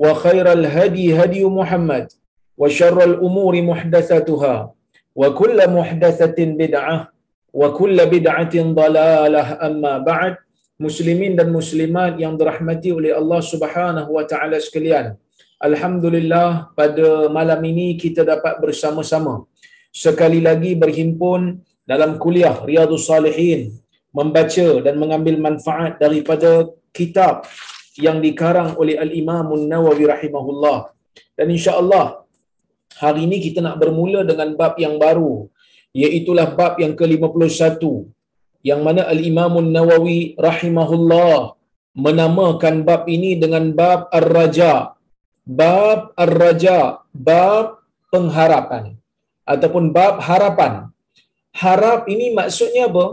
وخير الهدي هدي محمد وشر الأمور محدثاتها وكل محدثة بدعة وكل بدعة ضلالة أما بعد muslimin dan muslimat yang dirahmati oleh Allah Subhanahu wa taala sekalian. Alhamdulillah pada malam ini kita dapat bersama-sama sekali lagi berhimpun dalam kuliah Riyadhus Salihin membaca dan mengambil manfaat daripada kitab yang dikarang oleh Al-Imam Nawawi rahimahullah. Dan insya-Allah hari ini kita nak bermula dengan bab yang baru iaitu bab yang ke-51 yang mana Al-Imam Nawawi rahimahullah menamakan bab ini dengan bab Ar-Raja. Bab Ar-Raja, bab pengharapan ataupun bab harapan. Harap ini maksudnya apa?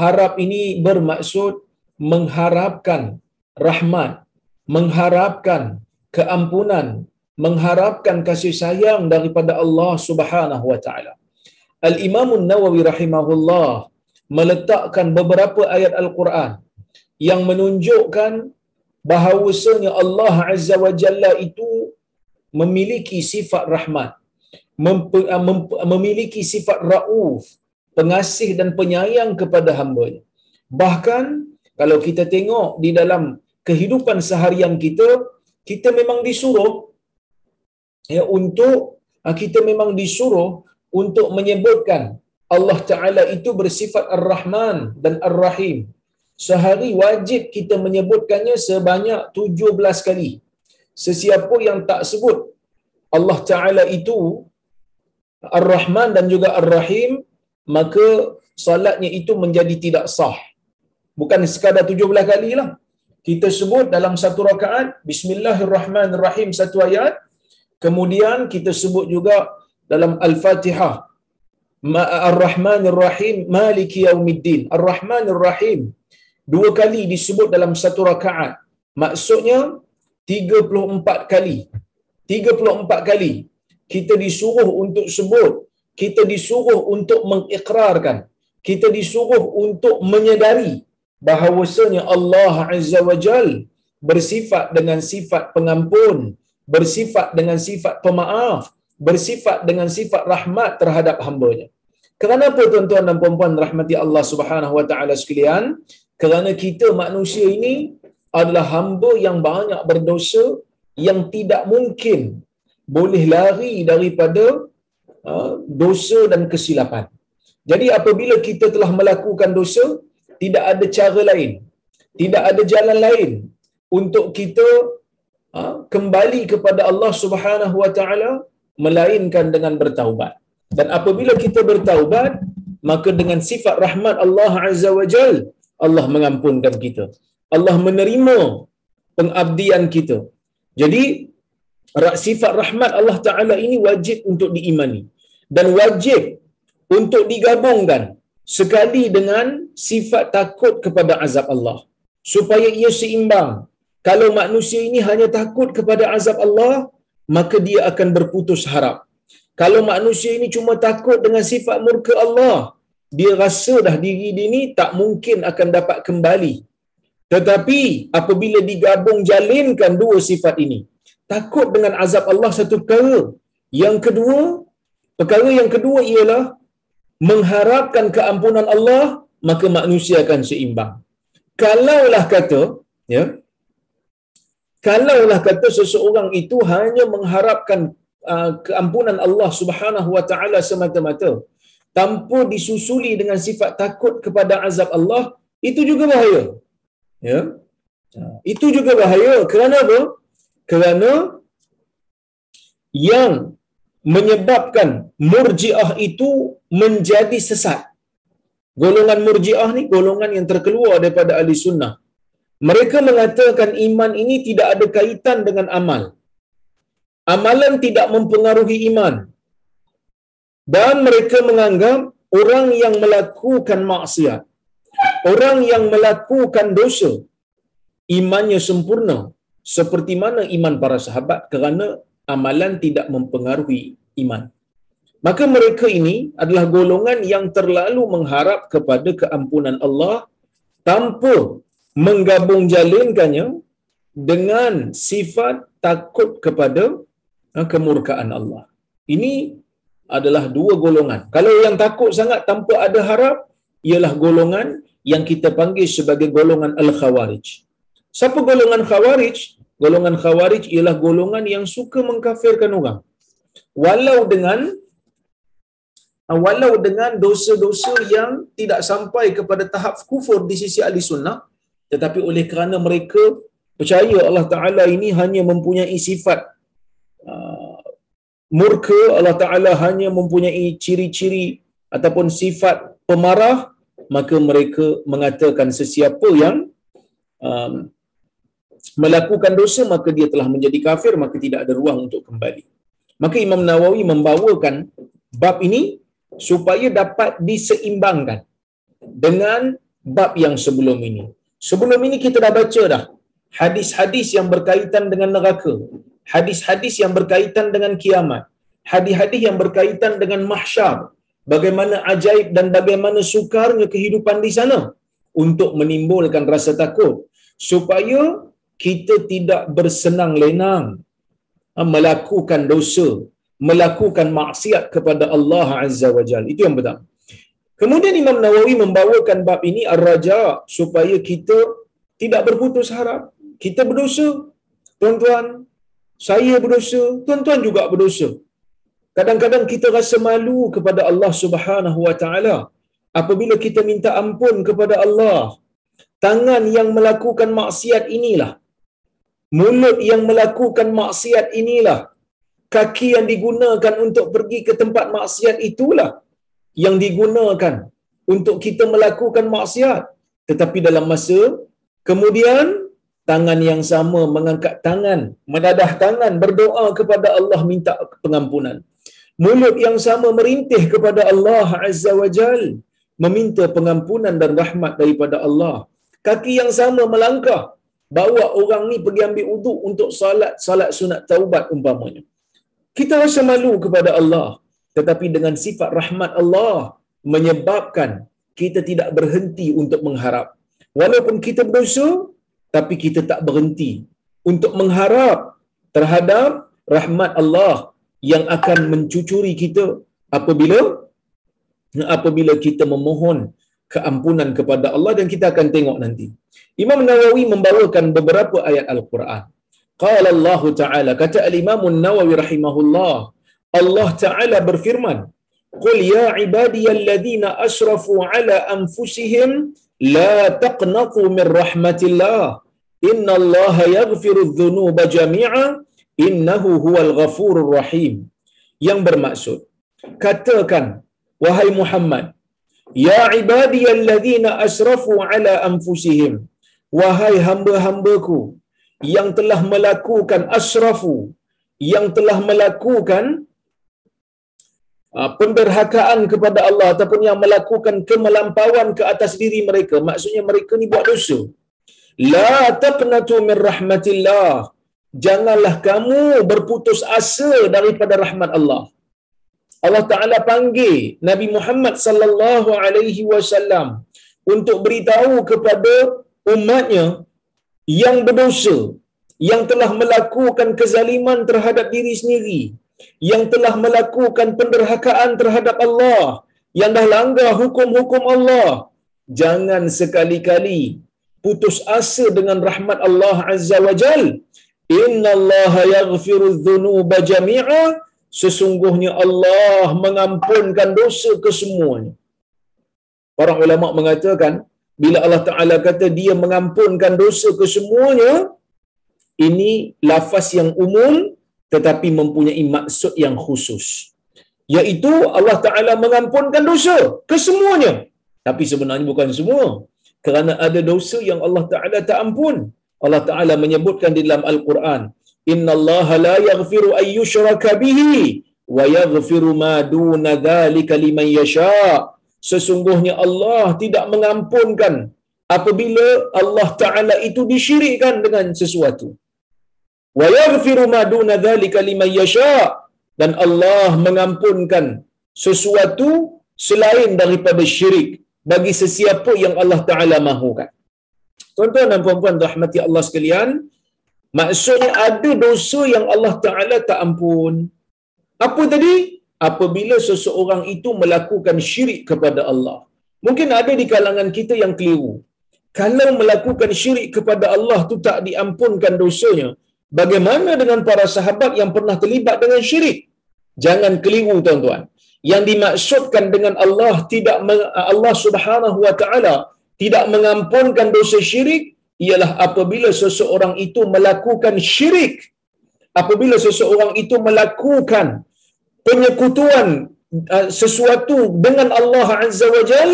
Harap ini bermaksud mengharapkan rahmat, mengharapkan keampunan, mengharapkan kasih sayang daripada Allah Subhanahu wa taala. Al-Imam Nawawi rahimahullah meletakkan beberapa ayat Al-Quran yang menunjukkan bahawasanya Allah Azza wa Jalla itu memiliki sifat rahmat, memiliki sifat rauf, pengasih dan penyayang kepada hamba-Nya. Bahkan kalau kita tengok di dalam kehidupan seharian kita, kita memang disuruh ya untuk ah, kita memang disuruh untuk menyebutkan Allah Taala itu bersifat Ar-Rahman dan Ar-Rahim. Sehari wajib kita menyebutkannya sebanyak 17 kali. Sesiapa yang tak sebut Allah Taala itu Ar-Rahman dan juga Ar-Rahim, maka salatnya itu menjadi tidak sah. Bukan sekadar 17 kali lah. Kita sebut dalam satu rakaat Bismillahirrahmanirrahim satu ayat. Kemudian kita sebut juga dalam Al-Fatihah Ar-Rahmanir-Rahim Maliki Yaumiddin. Ar-Rahmanir-Rahim dua kali disebut dalam satu rakaat. Maksudnya 34 kali. 34 kali kita disuruh untuk sebut, kita disuruh untuk mengikrarkan, kita disuruh untuk menyedari bahawasanya Allah Azza wa Jal bersifat dengan sifat pengampun, bersifat dengan sifat pemaaf, bersifat dengan sifat rahmat terhadap hamba-Nya. Kenapa tuan-tuan dan puan-puan rahmati Allah Subhanahu wa taala sekalian? Kerana kita manusia ini adalah hamba yang banyak berdosa yang tidak mungkin boleh lari daripada uh, dosa dan kesilapan. Jadi apabila kita telah melakukan dosa, tidak ada cara lain, tidak ada jalan lain untuk kita uh, kembali kepada Allah Subhanahu wa taala melainkan dengan bertaubat. Dan apabila kita bertaubat, maka dengan sifat rahmat Allah Azza wa Jal, Allah mengampunkan kita. Allah menerima pengabdian kita. Jadi, sifat rahmat Allah Ta'ala ini wajib untuk diimani. Dan wajib untuk digabungkan sekali dengan sifat takut kepada azab Allah. Supaya ia seimbang. Kalau manusia ini hanya takut kepada azab Allah, maka dia akan berputus harap. Kalau manusia ini cuma takut dengan sifat murka Allah, dia rasa dah diri dia ni tak mungkin akan dapat kembali. Tetapi apabila digabung jalinkan dua sifat ini, takut dengan azab Allah satu perkara. Yang kedua, perkara yang kedua ialah mengharapkan keampunan Allah, maka manusia akan seimbang. Kalaulah kata, ya, kalaulah kata seseorang itu hanya mengharapkan uh, keampunan Allah Subhanahu wa taala semata-mata tanpa disusuli dengan sifat takut kepada azab Allah itu juga bahaya. Ya. Itu juga bahaya. Kerana apa? Kerana yang menyebabkan murjiah itu menjadi sesat golongan murjiah ni golongan yang terkeluar daripada ahli sunnah mereka mengatakan iman ini tidak ada kaitan dengan amal. Amalan tidak mempengaruhi iman. Dan mereka menganggap orang yang melakukan maksiat, orang yang melakukan dosa, imannya sempurna seperti mana iman para sahabat kerana amalan tidak mempengaruhi iman. Maka mereka ini adalah golongan yang terlalu mengharap kepada keampunan Allah tanpa menggabung jalinkannya dengan sifat takut kepada ha, kemurkaan Allah. Ini adalah dua golongan. Kalau yang takut sangat tanpa ada harap, ialah golongan yang kita panggil sebagai golongan Al-Khawarij. Siapa golongan Khawarij? Golongan Khawarij ialah golongan yang suka mengkafirkan orang. Walau dengan ha, walau dengan dosa-dosa yang tidak sampai kepada tahap kufur di sisi ahli sunnah, tetapi oleh kerana mereka percaya Allah Taala ini hanya mempunyai sifat uh, murka Allah Taala hanya mempunyai ciri-ciri ataupun sifat pemarah maka mereka mengatakan sesiapa yang um, melakukan dosa maka dia telah menjadi kafir maka tidak ada ruang untuk kembali. Maka Imam Nawawi membawakan bab ini supaya dapat diseimbangkan dengan bab yang sebelum ini. Sebelum ini kita dah baca dah hadis-hadis yang berkaitan dengan neraka, hadis-hadis yang berkaitan dengan kiamat, hadis-hadis yang berkaitan dengan mahsyar, bagaimana ajaib dan bagaimana sukarnya kehidupan di sana untuk menimbulkan rasa takut supaya kita tidak bersenang lenang ha, melakukan dosa, melakukan maksiat kepada Allah Azza wa Jalla. Itu yang pertama. Kemudian Imam Nawawi membawakan bab ini ar-raja supaya kita tidak berputus harap. Kita berdosa, tuan-tuan. Saya berdosa, tuan-tuan juga berdosa. Kadang-kadang kita rasa malu kepada Allah Subhanahu wa taala apabila kita minta ampun kepada Allah. Tangan yang melakukan maksiat inilah mulut yang melakukan maksiat inilah. Kaki yang digunakan untuk pergi ke tempat maksiat itulah yang digunakan untuk kita melakukan maksiat. Tetapi dalam masa kemudian tangan yang sama mengangkat tangan menadah tangan berdoa kepada Allah minta pengampunan. Mulut yang sama merintih kepada Allah azza wajal meminta pengampunan dan rahmat daripada Allah. Kaki yang sama melangkah bawa orang ni pergi ambil uduk untuk salat salat sunat taubat umpamanya. Kita rasa malu kepada Allah tetapi dengan sifat rahmat Allah menyebabkan kita tidak berhenti untuk mengharap. Walaupun kita berdosa tapi kita tak berhenti untuk mengharap terhadap rahmat Allah yang akan mencucuri kita apabila apabila kita memohon keampunan kepada Allah dan kita akan tengok nanti. Imam Nawawi membawakan beberapa ayat Al-Quran. Qala Allah Ta'ala, kata Al-Imam Nawawi rahimahullah, Allah Ta'ala berfirman, Qul ya ibadiyalladzina asrafu ala anfusihim la taqnatu min rahmatillah. Inna Allah yaghfiru dhunuba jami'a innahu huwal ghafurur rahim. Yang bermaksud, katakan, wahai Muhammad, Ya ibadiyalladzina asrafu ala anfusihim. Wahai hamba-hambaku yang telah melakukan asrafu, yang telah melakukan Ah, penderhakaan kepada Allah ataupun yang melakukan kemelampauan ke atas diri mereka maksudnya mereka ni buat dosa. La taqnatu min rahmatillah. Janganlah kamu berputus asa daripada rahmat Allah Allah Taala panggil Nabi Muhammad sallallahu alaihi wasallam untuk beritahu kepada umatnya yang berdosa yang telah melakukan kezaliman terhadap diri sendiri yang telah melakukan penderhakaan terhadap Allah yang dah langgar hukum-hukum Allah. Jangan sekali-kali putus asa dengan rahmat Allah Azza wa Jal. Inna Allah yaghfiru dhunuba jami'a sesungguhnya Allah mengampunkan dosa kesemuanya. Para ulama mengatakan bila Allah Taala kata dia mengampunkan dosa kesemuanya ini lafaz yang umum tetapi mempunyai maksud yang khusus. Iaitu Allah Taala mengampunkan dosa kesemuanya. Tapi sebenarnya bukan semua. Kerana ada dosa yang Allah Taala tak ampun. Allah Taala menyebutkan di dalam Al-Quran Inna Allah la yaghfiru yushraka bihi wa yaghfiru ma duna dhalika liman yasha. Sesungguhnya Allah tidak mengampunkan apabila Allah Taala itu disyirikkan dengan sesuatu. Wa yaghfiru ma duna dhalika liman yasha. Dan Allah mengampunkan sesuatu selain daripada syirik bagi sesiapa yang Allah Taala mahukan. Tuan-tuan dan puan-puan rahmati Allah sekalian, maksudnya ada dosa yang Allah Taala tak ampun. Apa tadi? Apabila seseorang itu melakukan syirik kepada Allah. Mungkin ada di kalangan kita yang keliru. Kalau melakukan syirik kepada Allah tu tak diampunkan dosanya, bagaimana dengan para sahabat yang pernah terlibat dengan syirik? Jangan keliru tuan-tuan. Yang dimaksudkan dengan Allah tidak Allah Subhanahu wa taala tidak mengampunkan dosa syirik ialah apabila seseorang itu melakukan syirik apabila seseorang itu melakukan penyekutuan uh, sesuatu dengan Allah Azza wa Jal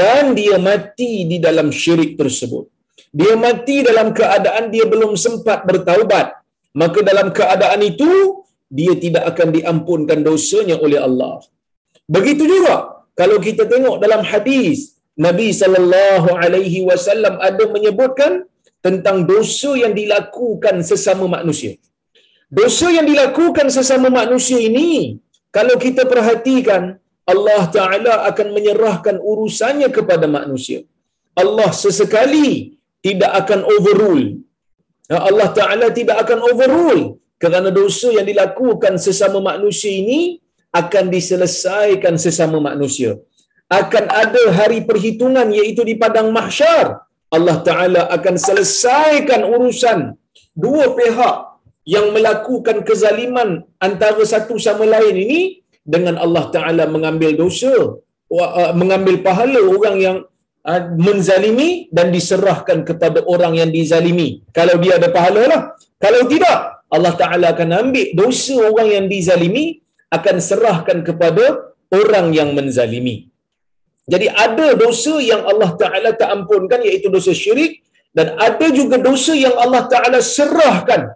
dan dia mati di dalam syirik tersebut. Dia mati dalam keadaan dia belum sempat bertaubat. Maka dalam keadaan itu dia tidak akan diampunkan dosanya oleh Allah. Begitu juga kalau kita tengok dalam hadis Nabi sallallahu alaihi wasallam ada menyebutkan tentang dosa yang dilakukan sesama manusia. Dosa yang dilakukan sesama manusia ini kalau kita perhatikan Allah Taala akan menyerahkan urusannya kepada manusia. Allah sesekali tidak akan overrule. Ya, Allah Taala tidak akan overrule kerana dosa yang dilakukan sesama manusia ini akan diselesaikan sesama manusia akan ada hari perhitungan iaitu di padang mahsyar. Allah taala akan selesaikan urusan dua pihak yang melakukan kezaliman antara satu sama lain ini dengan Allah taala mengambil dosa uh, mengambil pahala orang yang uh, menzalimi dan diserahkan kepada orang yang dizalimi. Kalau dia ada pahala lah. Kalau tidak Allah taala akan ambil dosa orang yang dizalimi akan serahkan kepada orang yang menzalimi jadi ada dosa yang Allah Ta'ala tak ampunkan iaitu dosa syirik dan ada juga dosa yang Allah Ta'ala serahkan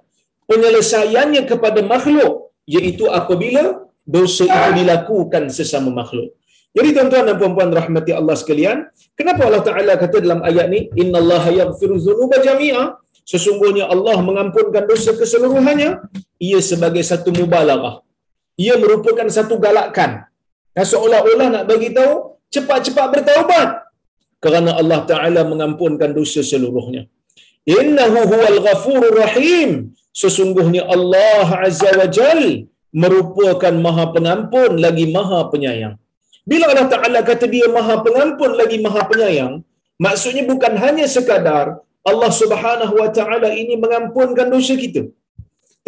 penyelesaiannya kepada makhluk iaitu apabila dosa itu dilakukan sesama makhluk. Jadi tuan-tuan dan puan-puan rahmati Allah sekalian, kenapa Allah Ta'ala kata dalam ayat ni, Inna Allah yaghfiru zunuba jami'a, sesungguhnya Allah mengampunkan dosa keseluruhannya, ia sebagai satu mubalagah. Ia merupakan satu galakan. Seolah-olah nak bagi tahu cepat-cepat bertaubat kerana Allah Taala mengampunkan dosa seluruhnya. Innahu huwal ghafurur rahim. Sesungguhnya Allah Azza wa Jal merupakan Maha Pengampun lagi Maha Penyayang. Bila Allah Taala kata dia Maha Pengampun lagi Maha Penyayang, maksudnya bukan hanya sekadar Allah Subhanahu wa taala ini mengampunkan dosa kita.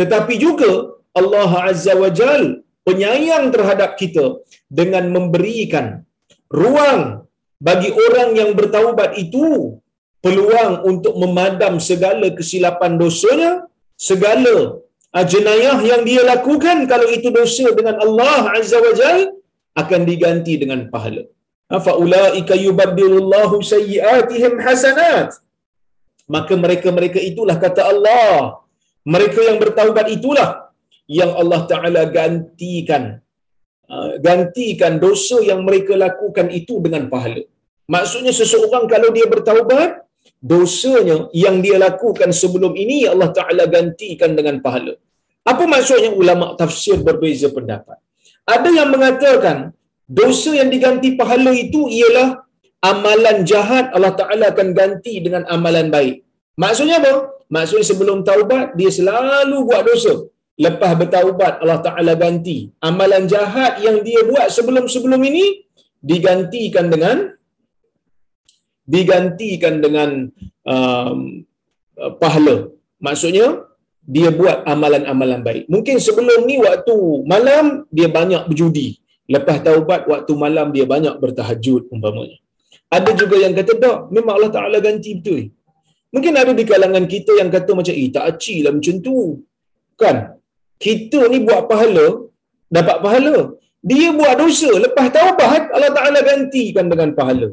Tetapi juga Allah Azza wa Jal penyayang terhadap kita dengan memberikan ruang bagi orang yang bertaubat itu peluang untuk memadam segala kesilapan dosanya, segala jenayah yang dia lakukan kalau itu dosa dengan Allah Azza wa Jal akan diganti dengan pahala. Fa ulaika yubaddilullahu hasanat. Maka mereka-mereka itulah kata Allah, mereka yang bertaubat itulah yang Allah Taala gantikan gantikan dosa yang mereka lakukan itu dengan pahala. Maksudnya seseorang kalau dia bertaubat, dosanya yang dia lakukan sebelum ini Allah Taala gantikan dengan pahala. Apa maksudnya ulama tafsir berbeza pendapat? Ada yang mengatakan dosa yang diganti pahala itu ialah amalan jahat Allah Taala akan ganti dengan amalan baik. Maksudnya apa? Maksudnya sebelum taubat dia selalu buat dosa. Lepas bertaubat Allah Taala ganti amalan jahat yang dia buat sebelum-sebelum ini digantikan dengan digantikan dengan um, pahala. Maksudnya dia buat amalan-amalan baik. Mungkin sebelum ni waktu malam dia banyak berjudi. Lepas taubat waktu malam dia banyak bertahajud umpamanya. Ada juga yang kata tak, memang Allah Taala ganti betul. Mungkin ada di kalangan kita yang kata macam eh tak aci lah macam tu. Kan? Kita ni buat pahala, dapat pahala. Dia buat dosa, lepas taubat Allah Taala gantikan dengan pahala.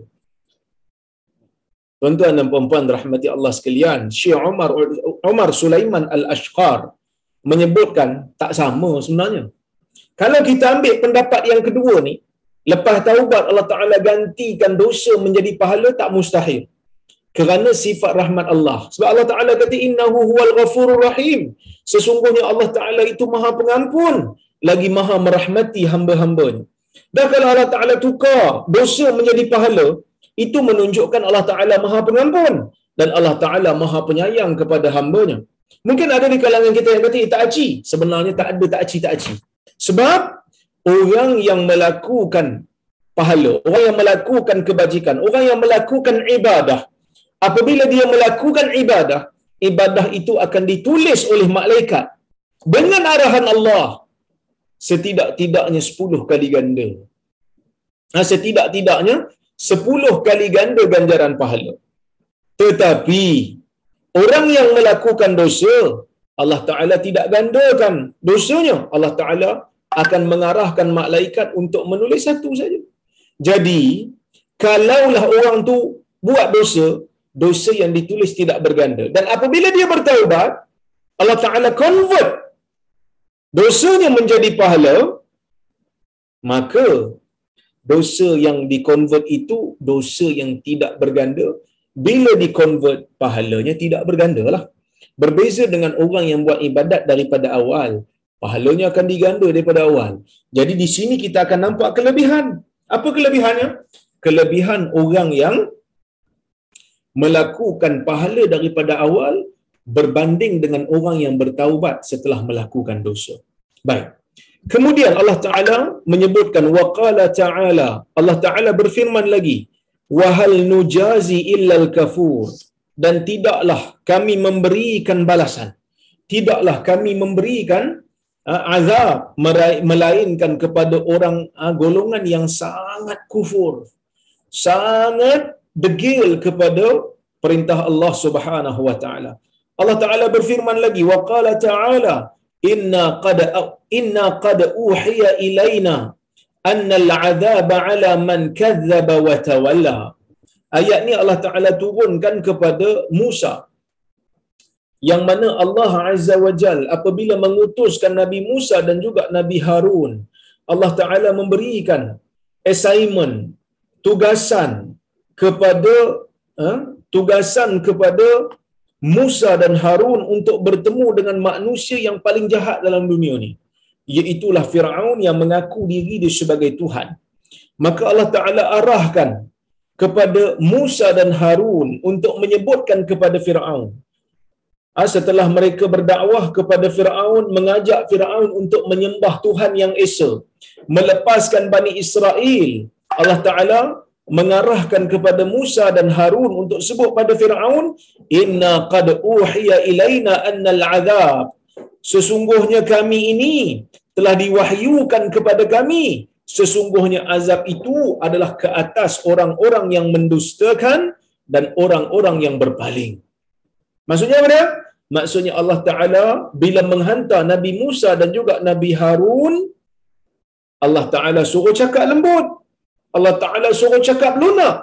Tuan-tuan dan puan-puan rahmati Allah sekalian, Syekh Umar Umar Sulaiman Al-Ashqar menyebutkan tak sama sebenarnya. Kalau kita ambil pendapat yang kedua ni, lepas taubat Allah Taala gantikan dosa menjadi pahala tak mustahil. Kerana sifat rahmat Allah. Sebab Allah Taala kata innahu huwal ghafurur rahim. Sesungguhnya Allah Taala itu Maha Pengampun lagi Maha merahmati hamba-hambanya. Dan kalau Allah Taala tukar dosa menjadi pahala, itu menunjukkan Allah Ta'ala maha pengampun dan Allah Ta'ala maha penyayang kepada hambanya. Mungkin ada di kalangan kita yang kata, eh, tak aci. Sebenarnya tak ada tak aci, tak aci. Sebab orang yang melakukan pahala, orang yang melakukan kebajikan, orang yang melakukan ibadah, apabila dia melakukan ibadah, ibadah itu akan ditulis oleh malaikat dengan arahan Allah setidak-tidaknya sepuluh kali ganda. Nah, setidak-tidaknya sepuluh kali ganda ganjaran pahala. Tetapi orang yang melakukan dosa, Allah Ta'ala tidak gandakan dosanya. Allah Ta'ala akan mengarahkan malaikat untuk menulis satu saja. Jadi, kalaulah orang tu buat dosa, dosa yang ditulis tidak berganda. Dan apabila dia bertaubat, Allah Ta'ala convert dosanya menjadi pahala, maka dosa yang dikonvert itu dosa yang tidak berganda. Bila dikonvert pahalanya tidak berganda lah berbeza dengan orang yang buat ibadat daripada awal pahalanya akan diganda daripada awal. Jadi di sini kita akan nampak kelebihan. Apa kelebihannya? Kelebihan orang yang melakukan pahala daripada awal berbanding dengan orang yang bertaubat setelah melakukan dosa. Baik. Kemudian Allah Taala menyebutkan waqala Taala. Allah Taala berfirman lagi wahal nujazi illal kafur. Dan tidaklah kami memberikan balasan. Tidaklah kami memberikan uh, azab melainkan kepada orang uh, golongan yang sangat kufur. Sangat degil kepada perintah Allah Subhanahu wa taala. Allah Taala berfirman lagi waqala Taala inna qad inna qad uhiya ilaina anna al'adhab 'ala man kadzdzaba wa tawalla. Ayat ni Allah Taala turunkan kepada Musa yang mana Allah Azza wa Jal apabila mengutuskan Nabi Musa dan juga Nabi Harun Allah Taala memberikan assignment tugasan kepada ha, tugasan kepada Musa dan Harun untuk bertemu dengan manusia yang paling jahat dalam dunia ni. Iaitulah Firaun yang mengaku diri dia sebagai Tuhan. Maka Allah Taala arahkan kepada Musa dan Harun untuk menyebutkan kepada Firaun. Ah, setelah mereka berdakwah kepada Firaun mengajak Firaun untuk menyembah Tuhan yang esa. Melepaskan Bani Israel Allah Taala mengarahkan kepada Musa dan Harun untuk sebut pada Firaun inna qad uhiya ilaina annal azab. Sesungguhnya kami ini telah diwahyukan kepada kami. Sesungguhnya azab itu adalah ke atas orang-orang yang mendustakan dan orang-orang yang berpaling. Maksudnya apa dia? Maksudnya Allah taala bila menghantar Nabi Musa dan juga Nabi Harun Allah taala suruh cakap lembut Allah Ta'ala suruh cakap lunak.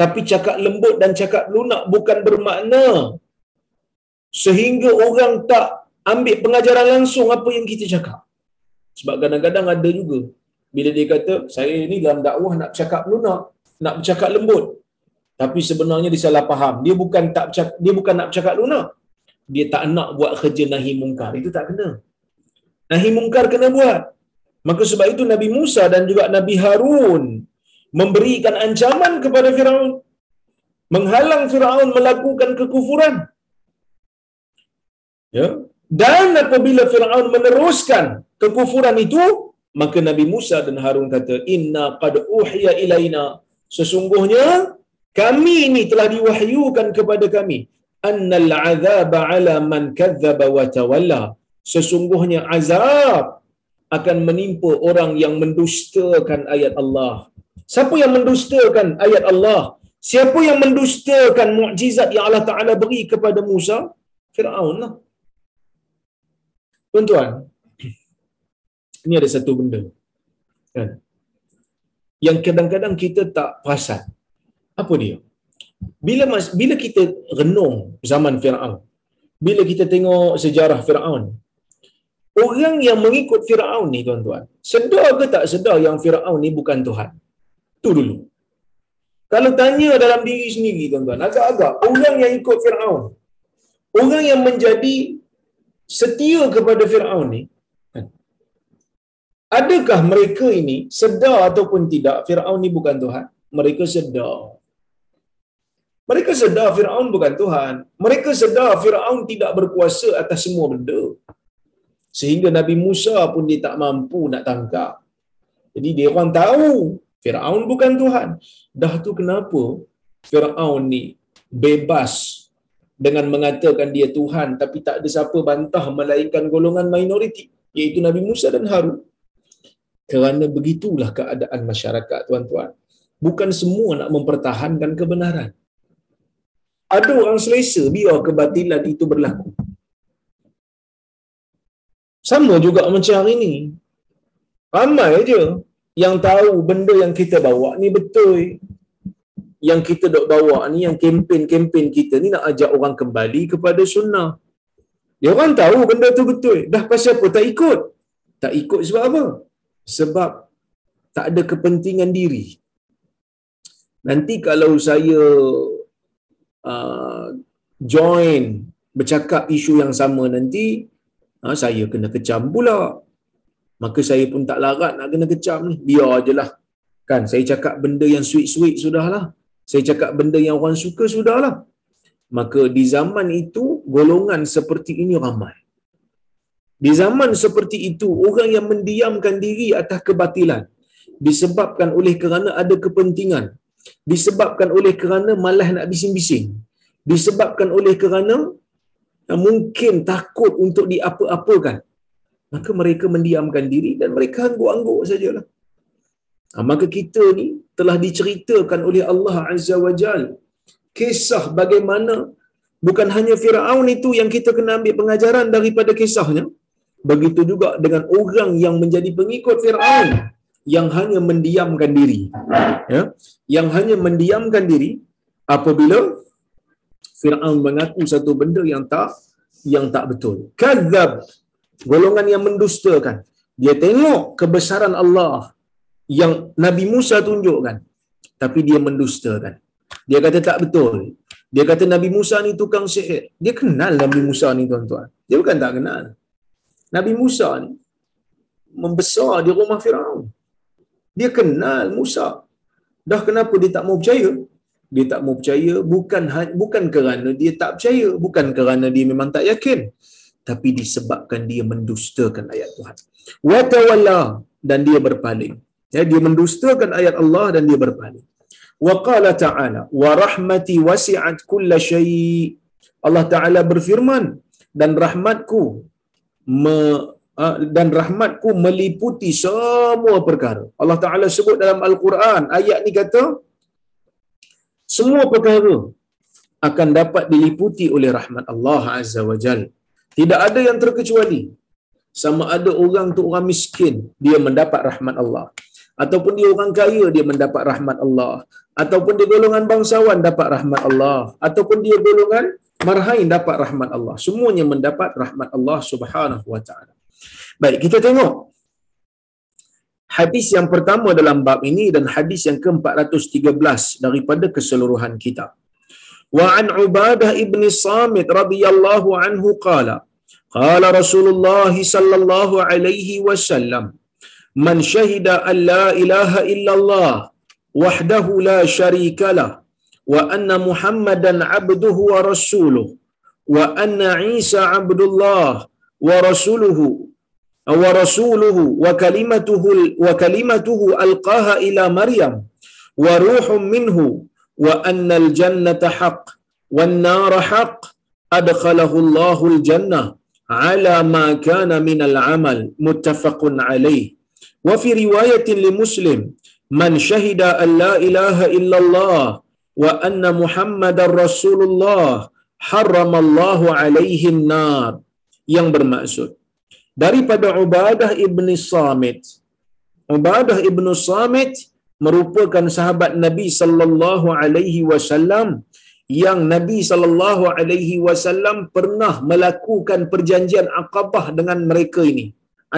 Tapi cakap lembut dan cakap lunak bukan bermakna sehingga orang tak ambil pengajaran langsung apa yang kita cakap. Sebab kadang-kadang ada juga bila dia kata, saya ni dalam dakwah nak cakap lunak, nak bercakap lembut. Tapi sebenarnya dia salah faham. Dia bukan tak bercakap, dia bukan nak bercakap lunak. Dia tak nak buat kerja nahi mungkar. Itu tak kena. Nahi mungkar kena buat. Maka sebab itu Nabi Musa dan juga Nabi Harun memberikan ancaman kepada Firaun menghalang Firaun melakukan kekufuran. Ya. Dan apabila Firaun meneruskan kekufuran itu, maka Nabi Musa dan Harun kata, "Inna qad uhiya ilaina." Sesungguhnya kami ini telah diwahyukan kepada kami annal azaba ala man kadzdzaba wa tawalla. Sesungguhnya azab akan menimpa orang yang mendustakan ayat Allah. Siapa yang mendustakan ayat Allah? Siapa yang mendustakan mukjizat yang Allah Taala beri kepada Musa? Firaun lah. Tuan-tuan, ini ada satu benda. Kan? Yang kadang-kadang kita tak perasan. Apa dia? Bila mas, bila kita renung zaman Firaun, bila kita tengok sejarah Firaun, orang yang mengikut Firaun ni tuan-tuan, sedar ke tak sedar yang Firaun ni bukan Tuhan? Tu dulu. Kalau tanya dalam diri sendiri tuan-tuan, agak-agak orang yang ikut Firaun, orang yang menjadi setia kepada Firaun ni, kan? adakah mereka ini sedar ataupun tidak Firaun ni bukan Tuhan? Mereka sedar. Mereka sedar Firaun bukan Tuhan. Mereka sedar Firaun tidak berkuasa atas semua benda. Sehingga Nabi Musa pun dia tak mampu nak tangkap. Jadi dia orang tahu Firaun bukan Tuhan. Dah tu kenapa Firaun ni bebas dengan mengatakan dia Tuhan tapi tak ada siapa bantah melainkan golongan minoriti iaitu Nabi Musa dan Harun. Kerana begitulah keadaan masyarakat tuan-tuan. Bukan semua nak mempertahankan kebenaran. Ada orang selesa biar kebatilan itu berlaku. Sama juga macam hari ini. Ramai je yang tahu benda yang kita bawa ni betul. Yang kita dok bawa ni, yang kempen-kempen kita ni nak ajak orang kembali kepada sunnah. Dia orang tahu benda tu betul. Dah pasal apa tak ikut? Tak ikut sebab apa? Sebab tak ada kepentingan diri. Nanti kalau saya uh, join bercakap isu yang sama nanti, uh, saya kena kecam pula maka saya pun tak larat nak kena kecam ni. Biar je lah kan saya cakap benda yang sweet-sweet sudahlah. Saya cakap benda yang orang suka sudahlah. Maka di zaman itu golongan seperti ini ramai. Di zaman seperti itu orang yang mendiamkan diri atas kebatilan disebabkan oleh kerana ada kepentingan disebabkan oleh kerana malas nak bising-bising disebabkan oleh kerana mungkin takut untuk diapa-apakan maka mereka mendiamkan diri dan mereka angguk-angguk sajalah. Ha, maka kita ni telah diceritakan oleh Allah Azza wa Jal kisah bagaimana bukan hanya Fir'aun itu yang kita kena ambil pengajaran daripada kisahnya, begitu juga dengan orang yang menjadi pengikut Fir'aun yang hanya mendiamkan diri. Ya? Yang hanya mendiamkan diri apabila Fir'aun mengaku satu benda yang tak yang tak betul. Kadzab golongan yang mendustakan. Dia tengok kebesaran Allah yang Nabi Musa tunjukkan. Tapi dia mendustakan. Dia kata tak betul. Dia kata Nabi Musa ni tukang sihir. Dia kenal Nabi Musa ni tuan-tuan. Dia bukan tak kenal. Nabi Musa ni membesar di rumah Firaun. Dia kenal Musa. Dah kenapa dia tak mau percaya? Dia tak mau percaya bukan ha- bukan kerana dia tak percaya, bukan kerana dia memang tak yakin tapi disebabkan dia mendustakan ayat Tuhan. Wa tawalla dan dia berpaling. Ya, dia mendustakan ayat Allah dan dia berpaling. Wa qala ta'ala wa rahmati wasi'at kulla syai' Allah Ta'ala berfirman dan rahmatku me, dan rahmatku meliputi semua perkara. Allah Ta'ala sebut dalam Al-Quran, ayat ni kata, semua perkara akan dapat diliputi oleh rahmat Allah Azza wa Jalla. Tidak ada yang terkecuali. Sama ada orang tu orang miskin, dia mendapat rahmat Allah. Ataupun dia orang kaya, dia mendapat rahmat Allah. Ataupun dia golongan bangsawan, dapat rahmat Allah. Ataupun dia golongan marhain, dapat rahmat Allah. Semuanya mendapat rahmat Allah subhanahu wa ta'ala. Baik, kita tengok. Hadis yang pertama dalam bab ini dan hadis yang ke-413 daripada keseluruhan kitab. وعن عبادة ابن الصامت رضي الله عنه قال قال رسول الله صلى الله عليه وسلم من شهد أن لا إله إلا الله وحده لا شريك له وأن محمدا عبده ورسوله وأن عيسى عبد الله ورسوله ورسوله وكلمته وكلمته ألقاها إلى مريم وروح منه wa ruhum minhu wa anna al-jannata haqq wan nar haqq adkhalahu Allahu al-jannah ala ma kana min al-amal muttafaqun alayh. Wa fi riwayatin li muslim man syahida an la ilaha illallah wa anna muhammadar rasulullah harramallahu alaihi nar yang bermaksud daripada Ubadah ibn Samit Ubadah ibn Samit merupakan sahabat Nabi sallallahu alaihi wasallam yang Nabi sallallahu alaihi wasallam pernah melakukan perjanjian Aqabah dengan mereka ini.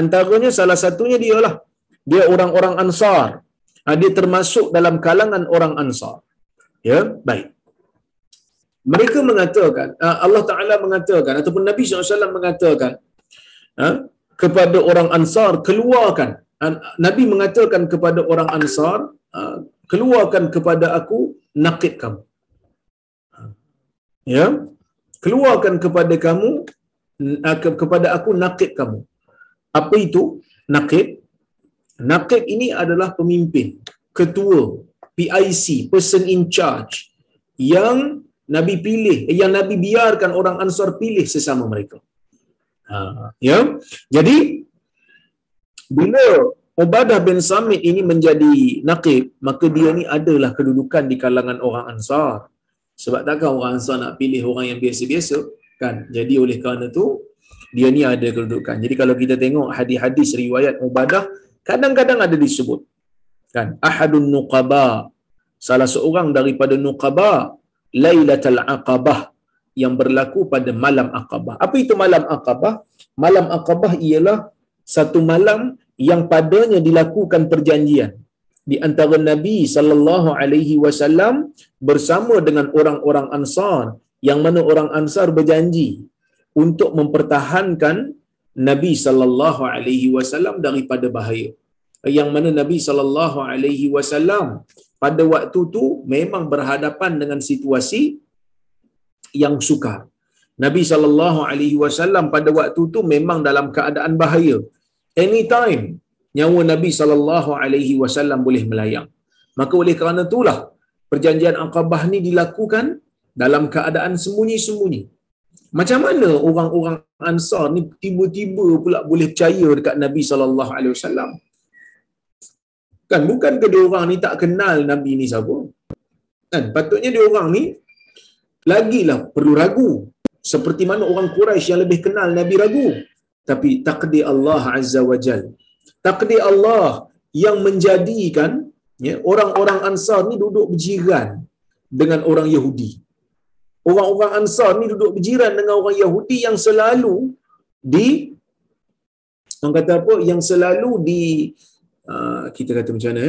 Antaranya salah satunya dialah dia orang-orang Ansar. Ha, dia termasuk dalam kalangan orang Ansar. Ya, baik. Mereka mengatakan, ha, Allah Taala mengatakan ataupun Nabi SAW mengatakan ha, kepada orang Ansar keluarkan. Nabi mengatakan kepada orang Ansar, keluarkan kepada aku nakid kamu. Ya? Keluarkan kepada kamu kepada aku nakid kamu. Apa itu? Nakid nakid ini adalah pemimpin ketua PIC person in charge yang nabi pilih yang nabi biarkan orang ansar pilih sesama mereka. Ha ya? Jadi bila Ubadah bin Samit ini menjadi nakib, maka dia ni adalah kedudukan di kalangan orang Ansar. Sebab takkan orang Ansar nak pilih orang yang biasa-biasa kan. Jadi oleh kerana tu dia ni ada kedudukan. Jadi kalau kita tengok hadis-hadis riwayat Ubadah kadang-kadang ada disebut kan ahadun nuqaba salah seorang daripada nuqaba lailatul aqabah yang berlaku pada malam aqabah. Apa itu malam aqabah? Malam aqabah ialah satu malam yang padanya dilakukan perjanjian di antara Nabi sallallahu alaihi wasallam bersama dengan orang-orang Ansar yang mana orang Ansar berjanji untuk mempertahankan Nabi sallallahu alaihi wasallam daripada bahaya. Yang mana Nabi sallallahu alaihi wasallam pada waktu tu memang berhadapan dengan situasi yang sukar. Nabi sallallahu alaihi wasallam pada waktu tu memang dalam keadaan bahaya. Anytime nyawa Nabi sallallahu alaihi wasallam boleh melayang. Maka oleh kerana itulah perjanjian Aqabah ni dilakukan dalam keadaan sembunyi-sembunyi. Macam mana orang-orang Ansar ni tiba-tiba pula boleh percaya dekat Nabi sallallahu alaihi wasallam? Kan bukan ke orang ni tak kenal Nabi ni siapa? Kan patutnya dia orang ni lagilah perlu ragu. Seperti mana orang Quraisy yang lebih kenal Nabi ragu. Tapi takdir Allah Azza wa Jalla takdir Allah yang menjadikan ya, orang-orang Ansar ni duduk berjiran dengan orang Yahudi. Orang-orang Ansar ni duduk berjiran dengan orang Yahudi yang selalu di orang kata apa yang selalu di uh, kita kata macam mana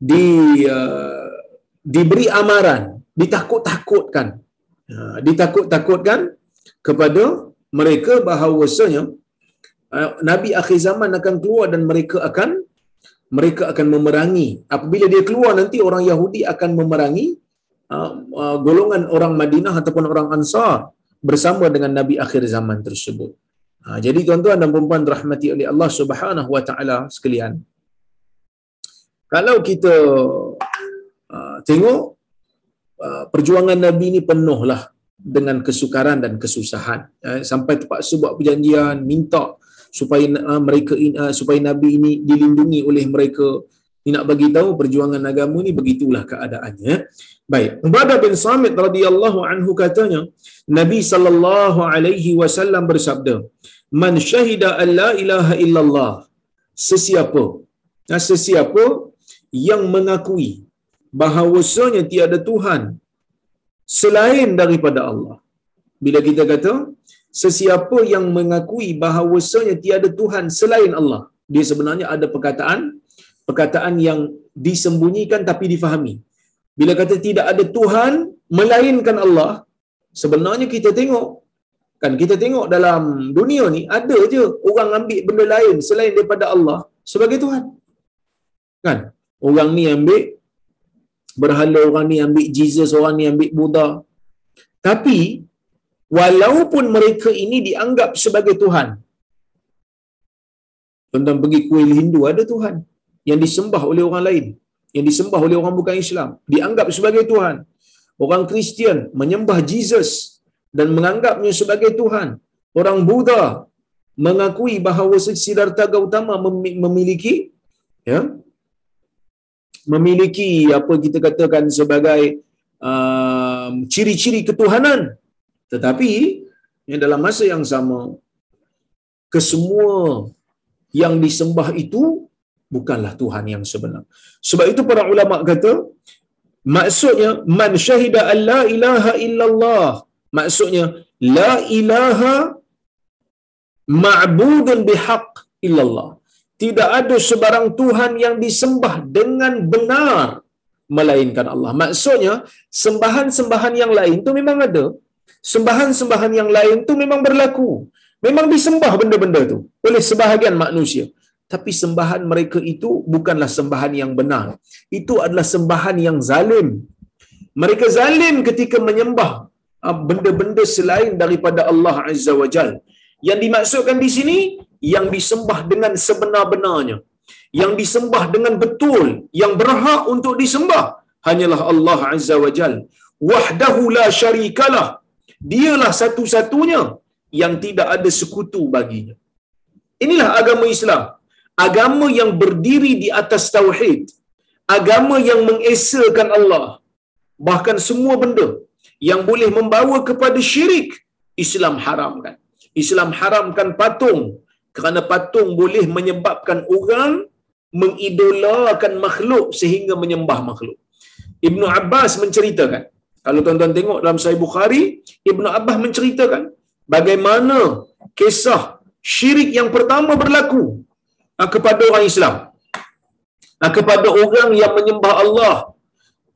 di uh, diberi amaran, ditakut-takutkan. Uh, ditakut-takutkan kepada mereka bahawasanya Nabi akhir zaman akan keluar dan mereka akan mereka akan memerangi. Apabila dia keluar nanti orang Yahudi akan memerangi uh, uh, golongan orang Madinah ataupun orang Ansar bersama dengan Nabi akhir zaman tersebut. Jadi tuan-tuan dan puan rahmati oleh Allah Subhanahu wa taala sekalian. Kalau kita tengok perjuangan Nabi ini penuhlah dengan kesukaran dan kesusahan. Uh, sampai terpaksa buat perjanjian, minta supaya uh, mereka uh, supaya nabi ini dilindungi oleh mereka. Ni nak bagi tahu perjuangan agama ni begitulah keadaannya. Baik. Ubadah bin Samit radhiyallahu anhu katanya Nabi sallallahu alaihi wasallam bersabda man syahida an la ilaha illallah sesiapa nah, sesiapa yang mengakui bahawasanya tiada tuhan selain daripada Allah. Bila kita kata sesiapa yang mengakui bahawasanya tiada Tuhan selain Allah. Dia sebenarnya ada perkataan perkataan yang disembunyikan tapi difahami. Bila kata tidak ada Tuhan melainkan Allah, sebenarnya kita tengok kan kita tengok dalam dunia ni ada je orang ambil benda lain selain daripada Allah sebagai Tuhan. Kan? Orang ni ambil berhala, orang ni ambil Jesus, orang ni ambil Buddha. Tapi walaupun mereka ini dianggap sebagai Tuhan. Tuan-tuan pergi kuil Hindu ada Tuhan yang disembah oleh orang lain, yang disembah oleh orang bukan Islam, dianggap sebagai Tuhan. Orang Kristian menyembah Jesus dan menganggapnya sebagai Tuhan. Orang Buddha mengakui bahawa Siddhartha Gautama memiliki ya memiliki apa kita katakan sebagai uh, ciri-ciri ketuhanan tetapi ya, dalam masa yang sama kesemua yang disembah itu bukanlah Tuhan yang sebenar. Sebab itu para ulama kata maksudnya man syahida an la ilaha illallah maksudnya la ilaha ma'budun bihaq illallah. Tidak ada sebarang Tuhan yang disembah dengan benar melainkan Allah. Maksudnya sembahan-sembahan yang lain tu memang ada. Sembahan-sembahan yang lain tu memang berlaku. Memang disembah benda-benda tu oleh sebahagian manusia. Tapi sembahan mereka itu bukanlah sembahan yang benar. Itu adalah sembahan yang zalim. Mereka zalim ketika menyembah ah, benda-benda selain daripada Allah Azza wa Jal. Yang dimaksudkan di sini, yang disembah dengan sebenar-benarnya. Yang disembah dengan betul. Yang berhak untuk disembah. Hanyalah Allah Azza wa Jal. Wahdahu la syarikalah. Dialah satu-satunya yang tidak ada sekutu baginya. Inilah agama Islam. Agama yang berdiri di atas tauhid. Agama yang mengesakan Allah. Bahkan semua benda yang boleh membawa kepada syirik, Islam haramkan. Islam haramkan patung kerana patung boleh menyebabkan orang mengidolakan makhluk sehingga menyembah makhluk. Ibnu Abbas menceritakan, kalau tuan-tuan tengok dalam Sahih Bukhari, Ibnu Abbas menceritakan bagaimana kisah syirik yang pertama berlaku ah, kepada orang Islam. Ah, kepada orang yang menyembah Allah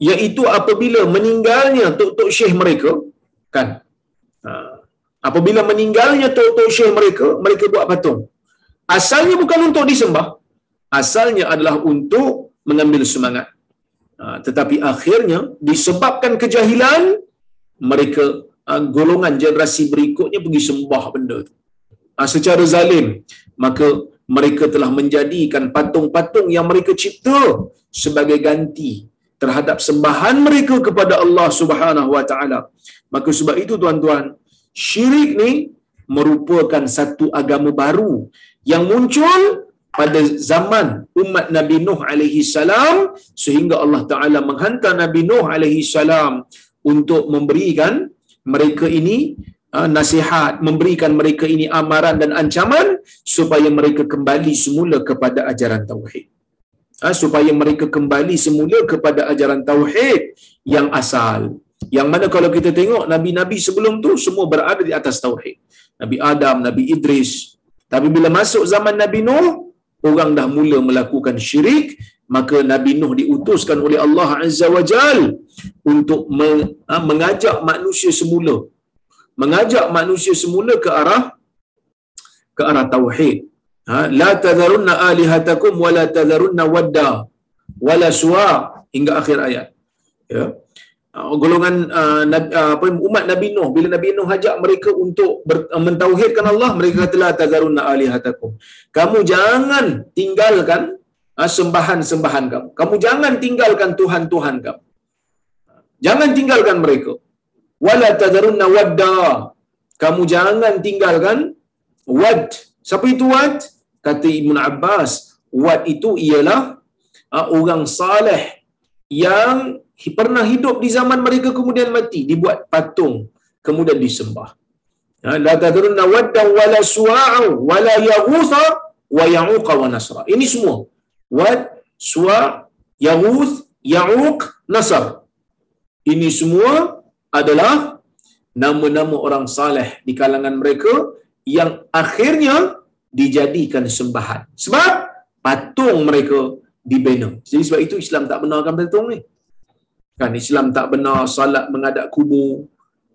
iaitu apabila meninggalnya tok-tok syekh mereka kan? Ah, apabila meninggalnya tok-tok syekh mereka mereka buat patung. Asalnya bukan untuk disembah asalnya adalah untuk mengambil semangat tetapi akhirnya disebabkan kejahilan mereka golongan generasi berikutnya pergi sembah benda tu secara zalim maka mereka telah menjadikan patung-patung yang mereka cipta sebagai ganti terhadap sembahan mereka kepada Allah Subhanahu Wa Taala. Maka sebab itu tuan-tuan, syirik ni merupakan satu agama baru yang muncul pada zaman umat Nabi Nuh alaihi salam sehingga Allah Taala menghantar Nabi Nuh alaihi salam untuk memberikan mereka ini uh, nasihat, memberikan mereka ini amaran dan ancaman supaya mereka kembali semula kepada ajaran tauhid. Uh, supaya mereka kembali semula kepada ajaran tauhid yang asal. Yang mana kalau kita tengok nabi-nabi sebelum tu semua berada di atas tauhid. Nabi Adam, Nabi Idris. Tapi bila masuk zaman Nabi Nuh, orang dah mula melakukan syirik, maka Nabi Nuh diutuskan oleh Allah Azza wa Jal untuk ha, mengajak manusia semula. Mengajak manusia semula ke arah ke arah tauhid. Ha la tadharunna alihatakum wala tadharunna wadda wala suwa hingga akhir ayat. Ya uh, golongan uh, apa umat Nabi Nuh. Bila Nabi Nuh ajak mereka untuk ber, uh, mentauhidkan Allah mereka kata la tadharunna alihatakum. Kamu jangan tinggalkan uh, sembahan-sembahan kamu. Kamu jangan tinggalkan tuhan-tuhan kamu. Jangan tinggalkan mereka. Wala tadharunna wadda. Kamu jangan tinggalkan wad. Siapa itu wad? Kata Ibn Abbas wad itu ialah uh, orang saleh yang pernah hidup di zaman mereka kemudian mati dibuat patung kemudian disembah ha, la tadharunna wadda wala su'a wala yaghutha wa ya'uq wa nasra ini semua wad su'a yaghuth ya'uq nasr ini semua adalah nama-nama orang saleh di kalangan mereka yang akhirnya dijadikan sembahan. Sebab patung mereka dibina. Jadi sebab itu Islam tak benarkan patung ni. Kan Islam tak benar salat menghadap kubur.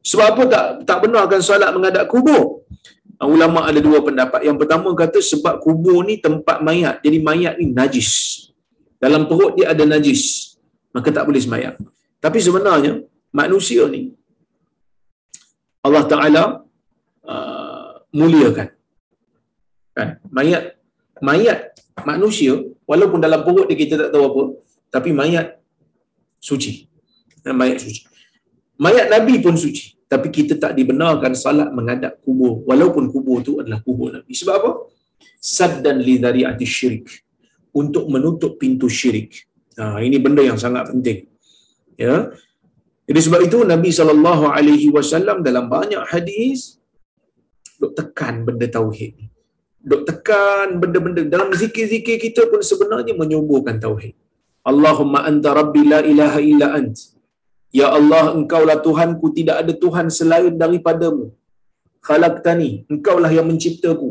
Sebab apa tak tak benarkan salat menghadap kubur? Ulama ada dua pendapat. Yang pertama kata sebab kubur ni tempat mayat. Jadi mayat ni najis. dalam perut dia ada najis, maka tak boleh semayang. Tapi sebenarnya manusia ni Allah Taala uh, muliakan. Kan? Mayat mayat manusia walaupun dalam perut dia kita tak tahu apa, tapi mayat suci. Dan mayat suci. Mayat Nabi pun suci. Tapi kita tak dibenarkan salat menghadap kubur. Walaupun kubur tu adalah kubur Nabi. Sebab apa? Saddan li dhari'ati syirik. Untuk menutup pintu syirik. Ha, ini benda yang sangat penting. Ya. Jadi sebab itu Nabi wasallam dalam banyak hadis dok tekan benda tauhid Dok tekan benda-benda dalam zikir-zikir kita pun sebenarnya menyuburkan tauhid. Allahumma anta rabbi la ilaha illa ant. Ya Allah, engkaulah Tuhanku, tidak ada Tuhan selain daripadamu. Khalaqtani, engkaulah yang menciptaku.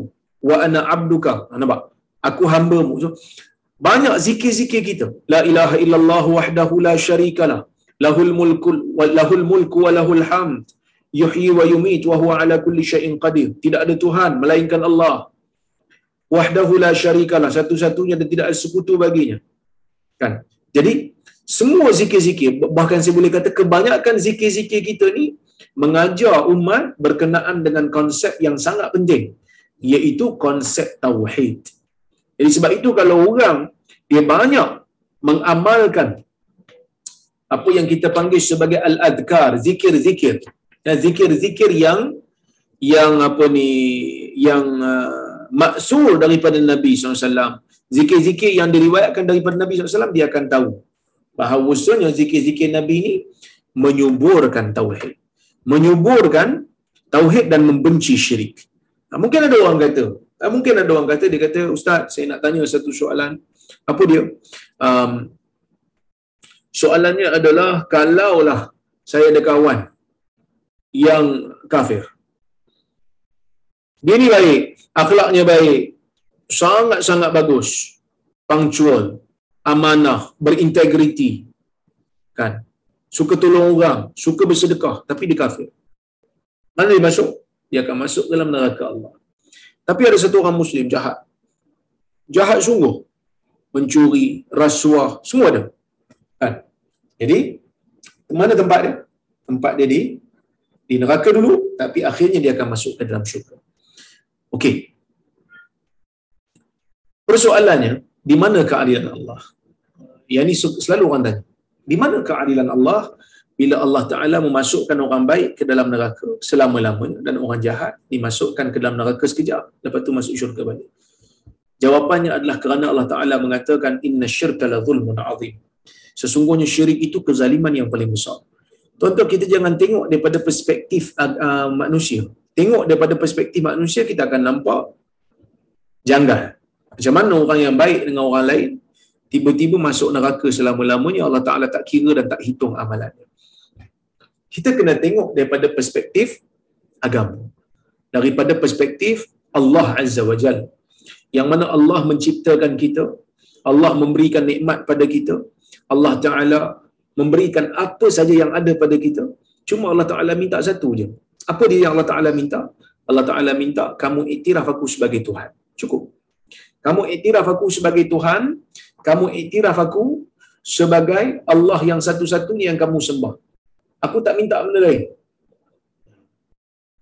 Wa ana abduka. Ha, nampak? Aku hambamu. So, banyak zikir-zikir kita. La ilaha illallah wahdahu la syarikalah. Lahul mulku wa lahul mulku wa lahul hamd. Yuhyi wa yumit wa huwa ala kulli syai'in qadir. Tidak ada Tuhan melainkan Allah. Wahdahu la syarikalah. Satu-satunya dan tidak ada sekutu baginya. Kan? Jadi, semua zikir-zikir, bahkan saya boleh kata kebanyakan zikir-zikir kita ni mengajar umat berkenaan dengan konsep yang sangat penting, iaitu konsep tauhid. Jadi sebab itu kalau orang dia banyak mengamalkan apa yang kita panggil sebagai al-adkar, zikir-zikir. Dan zikir-zikir yang yang apa ni yang uh, maksur daripada Nabi SAW. Zikir-zikir yang diriwayatkan daripada Nabi SAW, dia akan tahu bahawasanya zikir-zikir Nabi ini menyuburkan tauhid. Menyuburkan tauhid dan membenci syirik. Nah, mungkin ada orang kata, nah, mungkin ada orang kata, dia kata, Ustaz, saya nak tanya satu soalan. Apa dia? Um, soalannya adalah, kalaulah saya ada kawan yang kafir. Dia ni baik, akhlaknya baik, sangat-sangat bagus, punctual, amanah, berintegriti. Kan? Suka tolong orang, suka bersedekah, tapi dia kafir. Mana dia masuk? Dia akan masuk dalam neraka Allah. Tapi ada satu orang Muslim jahat. Jahat sungguh. Mencuri, rasuah, semua ada. Kan? Jadi, mana tempat dia? Tempat dia di di neraka dulu, tapi akhirnya dia akan masuk ke dalam syurga. Okey. Persoalannya, di mana keadilan Allah? Yang ini selalu orang tanya. Di mana keadilan Allah bila Allah Ta'ala memasukkan orang baik ke dalam neraka selama-lamanya dan orang jahat dimasukkan ke dalam neraka sekejap lepas tu masuk syurga balik. Jawapannya adalah kerana Allah Ta'ala mengatakan inna syirka la zulmun azim. Sesungguhnya syirik itu kezaliman yang paling besar. Tuan-tuan kita jangan tengok daripada perspektif uh, manusia. Tengok daripada perspektif manusia kita akan nampak janggal. Macam mana orang yang baik dengan orang lain tiba-tiba masuk neraka selama-lamanya Allah Ta'ala tak kira dan tak hitung amalannya. Kita kena tengok daripada perspektif agama. Daripada perspektif Allah Azza wa Jal. Yang mana Allah menciptakan kita, Allah memberikan nikmat pada kita, Allah Ta'ala memberikan apa saja yang ada pada kita, cuma Allah Ta'ala minta satu je. Apa dia yang Allah Ta'ala minta? Allah Ta'ala minta kamu iktiraf aku sebagai Tuhan. Cukup. Kamu iktiraf aku sebagai Tuhan, kamu iktiraf aku sebagai Allah yang satu-satunya yang kamu sembah. Aku tak minta benda lain.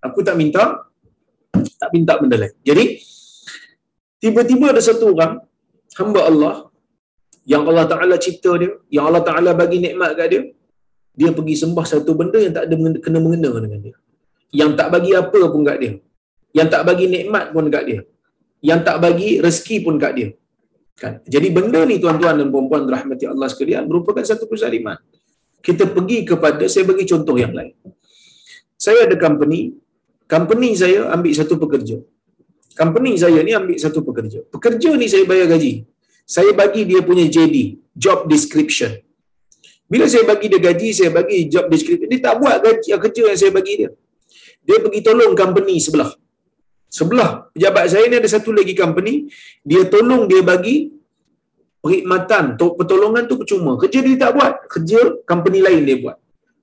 Aku tak minta tak minta benda lain. Jadi tiba-tiba ada satu orang hamba Allah yang Allah Taala cipta dia, yang Allah Taala bagi nikmat kat dia, dia pergi sembah satu benda yang tak ada kena mengena dengan dia. Yang tak bagi apa pun kat dia. Yang tak bagi nikmat pun kat dia. Yang tak bagi rezeki pun kat dia. Kan? Jadi benda ni tuan-tuan dan puan-puan rahmati Allah sekalian merupakan satu kezaliman. Kita pergi kepada, saya bagi contoh yang lain. Saya ada company, company saya ambil satu pekerja. Company saya ni ambil satu pekerja. Pekerja ni saya bayar gaji. Saya bagi dia punya JD, job description. Bila saya bagi dia gaji, saya bagi job description. Dia tak buat gaji, kerja yang saya bagi dia. Dia pergi tolong company sebelah sebelah pejabat saya ni ada satu lagi company dia tolong dia bagi perkhidmatan. Pertolongan tu percuma. Kerja dia tak buat kerja company lain dia buat.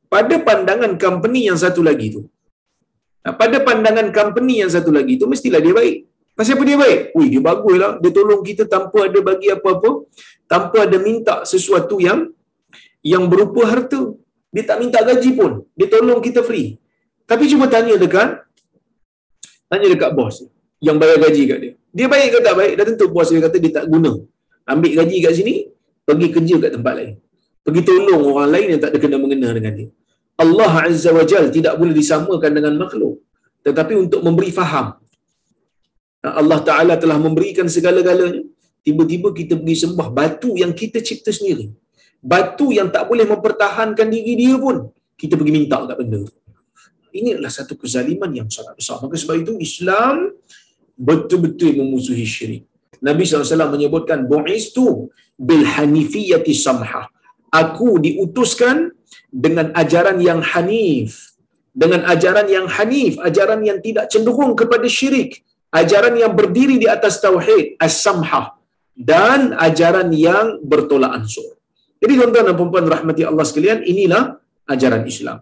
Pada pandangan company yang satu lagi tu. Pada pandangan company yang satu lagi tu mestilah dia baik. Pasal apa dia baik? Ui dia bagus lah dia tolong kita tanpa ada bagi apa-apa. Tanpa ada minta sesuatu yang yang berupa harta. Dia tak minta gaji pun. Dia tolong kita free. Tapi cuba tanya dekat tanya dekat bos yang bayar gaji kat dia. Dia baik ke tak baik? Dah tentu bos dia kata dia tak guna. Ambil gaji kat sini, pergi kerja kat tempat lain. Pergi tolong orang lain yang tak ada kena mengena dengan dia. Allah Azza wa Jal tidak boleh disamakan dengan makhluk. Tetapi untuk memberi faham. Allah Ta'ala telah memberikan segala-galanya. Tiba-tiba kita pergi sembah batu yang kita cipta sendiri. Batu yang tak boleh mempertahankan diri dia pun. Kita pergi minta kat benda. Ini adalah satu kezaliman yang sangat besar. Maka sebab itu Islam betul-betul memusuhi syirik. Nabi SAW menyebutkan bu'istu bil hanifiyati samha. Aku diutuskan dengan ajaran yang hanif. Dengan ajaran yang hanif, ajaran yang tidak cenderung kepada syirik, ajaran yang berdiri di atas tauhid, as-samha dan ajaran yang bertolak ansur. Jadi tuan-tuan dan puan rahmati Allah sekalian, inilah ajaran Islam.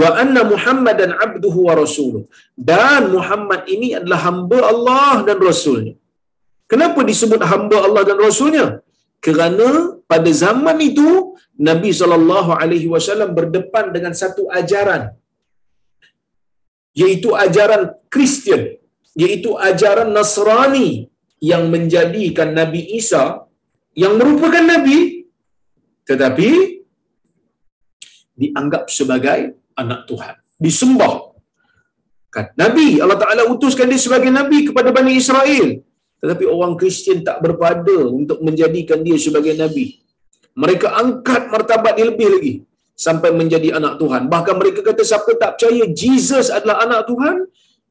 Wa anna Muhammadan abduhu wa rasuluh. Dan Muhammad ini adalah hamba Allah dan Rasulnya. Kenapa disebut hamba Allah dan Rasulnya? Kerana pada zaman itu Nabi saw berdepan dengan satu ajaran iaitu ajaran Kristian, iaitu ajaran Nasrani yang menjadikan Nabi Isa yang merupakan nabi tetapi dianggap sebagai anak Tuhan, disembah. Kan? Nabi Allah Taala utuskan dia sebagai nabi kepada Bani Israel. Tetapi orang Kristian tak berpada untuk menjadikan dia sebagai nabi. Mereka angkat martabat dia lebih lagi sampai menjadi anak Tuhan. Bahkan mereka kata siapa tak percaya Jesus adalah anak Tuhan,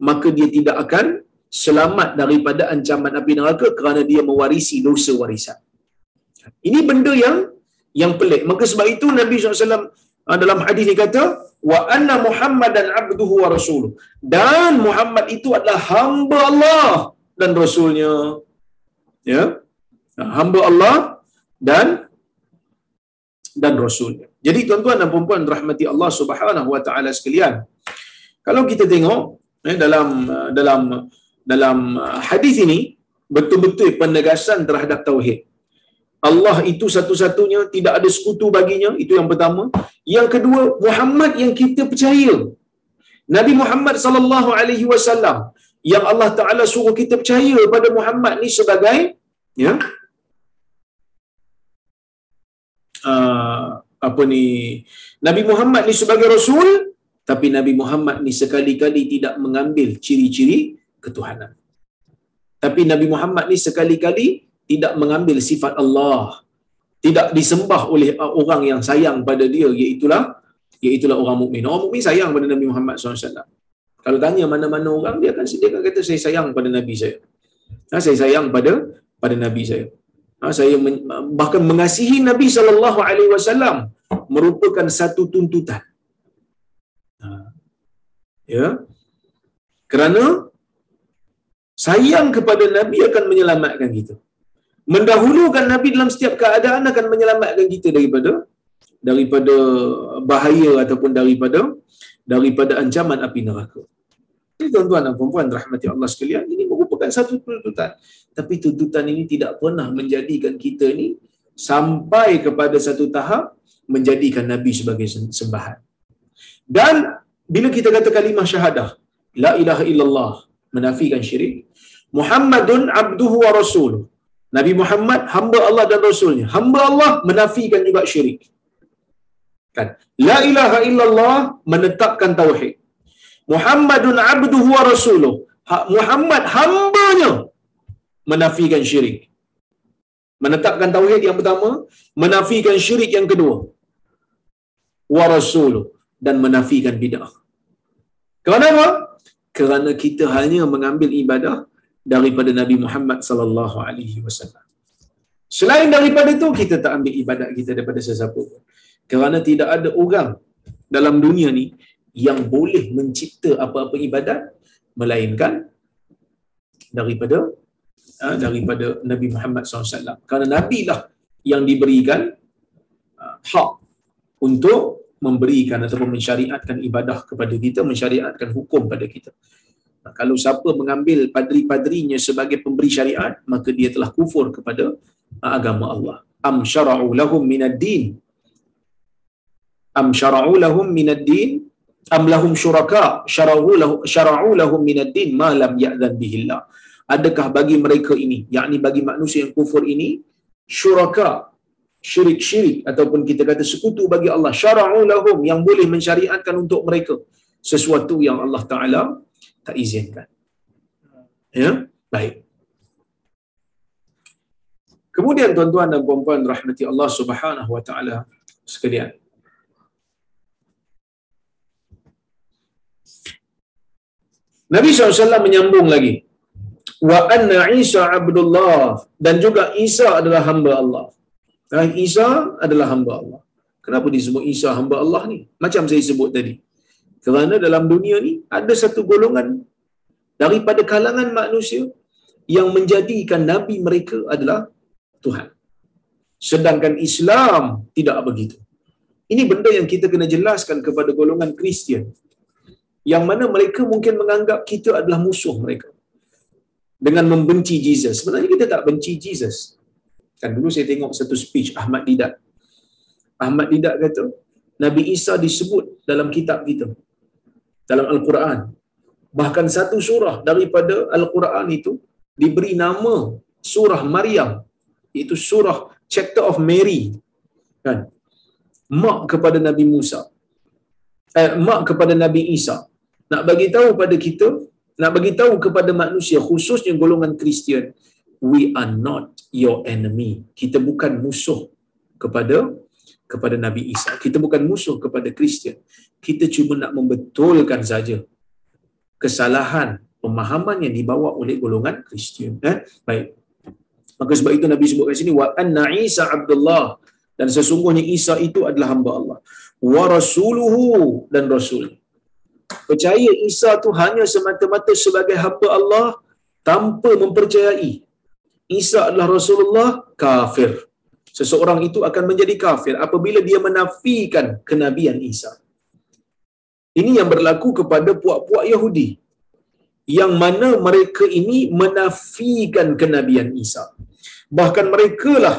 maka dia tidak akan selamat daripada ancaman api neraka kerana dia mewarisi dosa warisan. Ini benda yang yang pelik. Maka sebab itu Nabi SAW dalam hadis ni kata, wa anna Muhammadan abduhu wa rasuluh. Dan Muhammad itu adalah hamba Allah dan rasulnya. Ya. Hamba Allah dan dan rasulnya. Jadi tuan-tuan dan puan-puan rahmati Allah Subhanahu wa taala sekalian. Kalau kita tengok eh, dalam dalam dalam hadis ini betul-betul penegasan terhadap tauhid. Allah itu satu-satunya tidak ada sekutu baginya itu yang pertama. Yang kedua Muhammad yang kita percaya. Nabi Muhammad sallallahu alaihi wasallam yang Allah taala suruh kita percaya pada Muhammad ni sebagai ya uh, apa ni Nabi Muhammad ni sebagai rasul tapi Nabi Muhammad ni sekali-kali tidak mengambil ciri-ciri ketuhanan. Tapi Nabi Muhammad ni sekali-kali tidak mengambil sifat Allah tidak disembah oleh orang yang sayang pada dia iaitulah iaitulah orang mukmin. Orang mukmin sayang pada Nabi Muhammad SAW kalau tanya mana-mana orang dia akan dia akan kata saya sayang pada nabi saya. Ha, saya sayang pada pada nabi saya. Ha, saya men, bahkan mengasihi nabi sallallahu alaihi wasallam merupakan satu tuntutan. Ha, ya. Kerana sayang kepada nabi akan menyelamatkan kita mendahulukan nabi dalam setiap keadaan akan menyelamatkan kita daripada daripada bahaya ataupun daripada daripada ancaman api neraka. Jadi tuan-tuan dan puan-puan rahmati Allah sekalian, ini merupakan satu tuntutan. Tapi tuntutan ini tidak pernah menjadikan kita ini sampai kepada satu tahap menjadikan Nabi sebagai sembahan. Dan bila kita kata kalimah syahadah, la ilaha illallah, menafikan syirik, Muhammadun abduhu wa rasuluh. Nabi Muhammad hamba Allah dan rasulnya. Hamba Allah menafikan juga syirik. Kan? La ilaha illallah menetapkan tauhid. Muhammadun abduhu wa rasuluh. Ha, Muhammad hambanya menafikan syirik. Menetapkan tauhid yang pertama, menafikan syirik yang kedua. Wa rasuluh dan menafikan bid'ah. Kenapa? Kerana kita hanya mengambil ibadah daripada Nabi Muhammad sallallahu alaihi wasallam. Selain daripada itu kita tak ambil ibadat kita daripada sesiapa pun. Kerana tidak ada orang dalam dunia ni yang boleh mencipta apa-apa ibadat melainkan daripada uh, daripada Nabi Muhammad SAW. Kerana Nabi lah yang diberikan uh, hak untuk memberikan ataupun mensyariatkan ibadah kepada kita, mensyariatkan hukum pada kita. Nah, kalau siapa mengambil padri-padrinya sebagai pemberi syariat, maka dia telah kufur kepada uh, agama Allah. am syara'u lahum minad din am syara'u lahum minad din am lahum syuraka. Syara'u lahum syara'u lahum minad din ma lam ya'zan bihillah. Adakah bagi mereka ini yakni bagi manusia yang kufur ini syuraka syirik-syirik ataupun kita kata sekutu bagi Allah syara'u lahum yang boleh mensyariatkan untuk mereka sesuatu yang Allah Taala tak izinkan. Ya, baik. Kemudian tuan-tuan dan puan-puan rahmati Allah Subhanahu wa taala sekalian. Nabi SAW menyambung lagi. Wa anna Isa abdullah dan juga Isa adalah hamba Allah. Nah, Isa adalah hamba Allah. Kenapa disebut Isa hamba Allah ni? Macam saya sebut tadi. Kerana dalam dunia ni ada satu golongan daripada kalangan manusia yang menjadikan nabi mereka adalah Tuhan. Sedangkan Islam tidak begitu. Ini benda yang kita kena jelaskan kepada golongan Kristian. Yang mana mereka mungkin menganggap kita adalah musuh mereka. Dengan membenci Jesus. Sebenarnya kita tak benci Jesus. Kan dulu saya tengok satu speech Ahmad Didat. Ahmad Didat kata, Nabi Isa disebut dalam kitab kita. Dalam Al-Quran. Bahkan satu surah daripada Al-Quran itu diberi nama surah Maryam. Itu surah chapter of Mary. Kan? Mak kepada Nabi Musa. Eh, mak kepada Nabi Isa. Nak bagi tahu pada kita, nak bagi tahu kepada manusia khususnya golongan Kristian, we are not your enemy. Kita bukan musuh kepada kepada Nabi Isa. Kita bukan musuh kepada Kristian. Kita cuma nak membetulkan saja kesalahan pemahaman yang dibawa oleh golongan Kristian. Eh? Baik. Maka sebab itu Nabi sebut kat sini wa anna Isa Abdullah dan sesungguhnya Isa itu adalah hamba Allah. Wa rasuluhu dan rasul. Percaya Isa tu hanya semata-mata sebagai hamba Allah tanpa mempercayai Isa adalah Rasulullah kafir. Seseorang itu akan menjadi kafir apabila dia menafikan kenabian Isa. Ini yang berlaku kepada puak-puak Yahudi yang mana mereka ini menafikan kenabian Isa. Bahkan mereka lah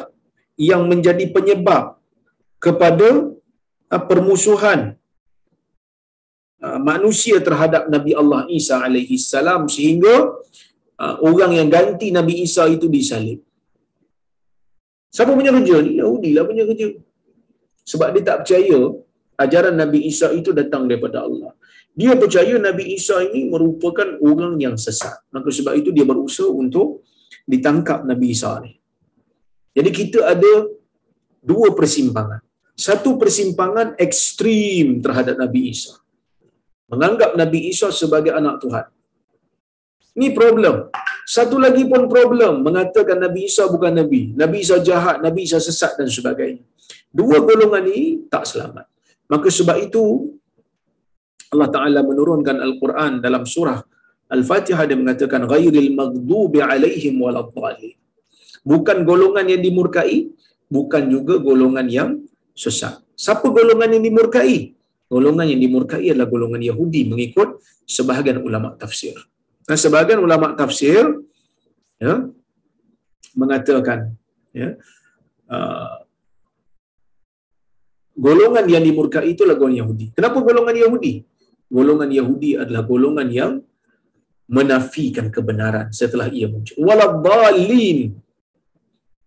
yang menjadi penyebab kepada uh, permusuhan uh, manusia terhadap Nabi Allah Isa alaihi salam sehingga uh, orang yang ganti Nabi Isa itu disalib. Siapa punya kerja ni? Yahudi lah punya kerja. Sebab dia tak percaya ajaran Nabi Isa itu datang daripada Allah. Dia percaya Nabi Isa ini merupakan orang yang sesat. Maka sebab itu dia berusaha untuk ditangkap Nabi Isa ni. Jadi kita ada dua persimpangan. Satu persimpangan ekstrim terhadap Nabi Isa. Menganggap Nabi Isa sebagai anak Tuhan. Ini problem. Satu lagi pun problem mengatakan Nabi Isa bukan Nabi. Nabi Isa jahat, Nabi Isa sesat dan sebagainya. Dua golongan ini tak selamat. Maka sebab itu Allah Ta'ala menurunkan Al-Quran dalam surah Al-Fatihah dia mengatakan ghairil maghdubi alaihim waladhdallin. Bukan golongan yang dimurkai, bukan juga golongan yang sesat. Siapa golongan yang dimurkai? Golongan yang dimurkai adalah golongan Yahudi mengikut sebahagian ulama tafsir. Nah, sebahagian ulama tafsir ya, mengatakan ya, uh, golongan yang dimurkai itulah golongan Yahudi. Kenapa golongan Yahudi? Golongan Yahudi adalah golongan yang menafikan kebenaran setelah ia muncul. Waladhalin.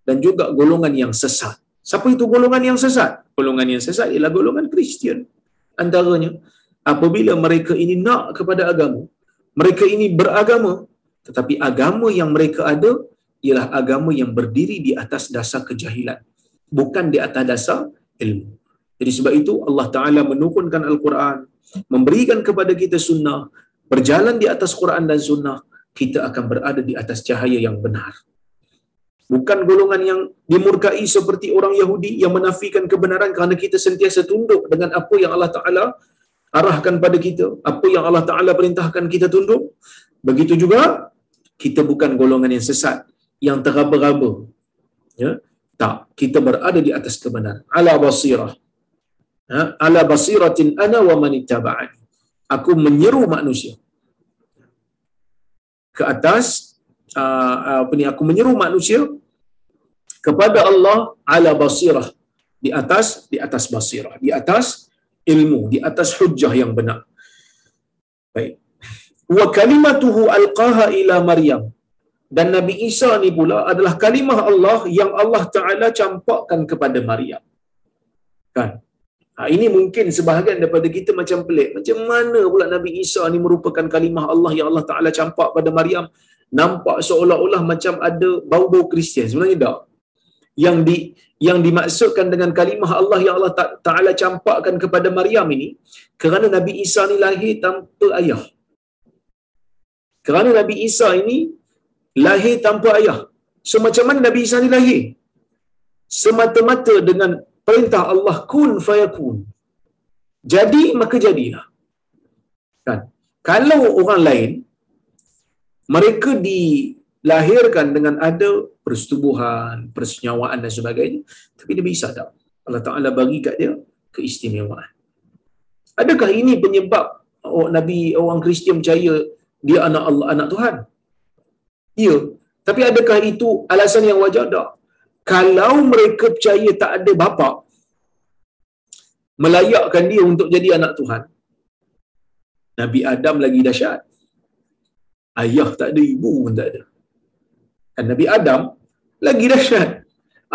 Dan juga golongan yang sesat. Siapa itu golongan yang sesat? Golongan yang sesat ialah golongan Kristian. Antaranya, apabila mereka ini nak kepada agama, mereka ini beragama, tetapi agama yang mereka ada ialah agama yang berdiri di atas dasar kejahilan. Bukan di atas dasar ilmu. Jadi sebab itu Allah Ta'ala menurunkan Al-Quran, memberikan kepada kita sunnah, berjalan di atas Quran dan sunnah, kita akan berada di atas cahaya yang benar. Bukan golongan yang dimurkai seperti orang Yahudi yang menafikan kebenaran kerana kita sentiasa tunduk dengan apa yang Allah Ta'ala arahkan pada kita, apa yang Allah Ta'ala perintahkan kita tunduk. Begitu juga, kita bukan golongan yang sesat, yang teraba-raba. Ya? Tak, kita berada di atas kebenaran. Ala basirah ha, ala basiratin ana wa man ittaba'ani aku menyeru manusia ke atas uh, apa ni aku menyeru manusia kepada Allah ala basirah di atas di atas basirah di atas ilmu di atas hujjah yang benar. Baik. Wa kalimatuhu alqaha ila maryam. Dan Nabi Isa ni pula adalah kalimah Allah yang Allah Taala campakkan kepada Maryam. Kan? Ha, ini mungkin sebahagian daripada kita macam pelik. Macam mana pula Nabi Isa ni merupakan kalimah Allah yang Allah Taala campak pada Maryam? Nampak seolah-olah macam ada bau-bau Kristian. Sebenarnya tak yang di yang dimaksudkan dengan kalimah Allah yang Allah Taala campakkan kepada Maryam ini kerana Nabi Isa ni lahir tanpa ayah. Kerana Nabi Isa ini lahir tanpa ayah. So macam mana Nabi Isa ni lahir? Semata-mata dengan perintah Allah kun fayakun. Jadi maka jadilah. Kan? Kalau orang lain mereka dilahirkan dengan ada persetubuhan, persenyawaan dan sebagainya. Tapi Nabi Isa tak. Allah Ta'ala bagi kat dia keistimewaan. Adakah ini penyebab oh, Nabi orang Kristian percaya dia anak Allah, anak Tuhan? Ya. Tapi adakah itu alasan yang wajar? Tak. Kalau mereka percaya tak ada bapa, melayakkan dia untuk jadi anak Tuhan, Nabi Adam lagi dahsyat ayah tak ada, ibu pun tak ada. Dan Nabi Adam lagi dahsyat.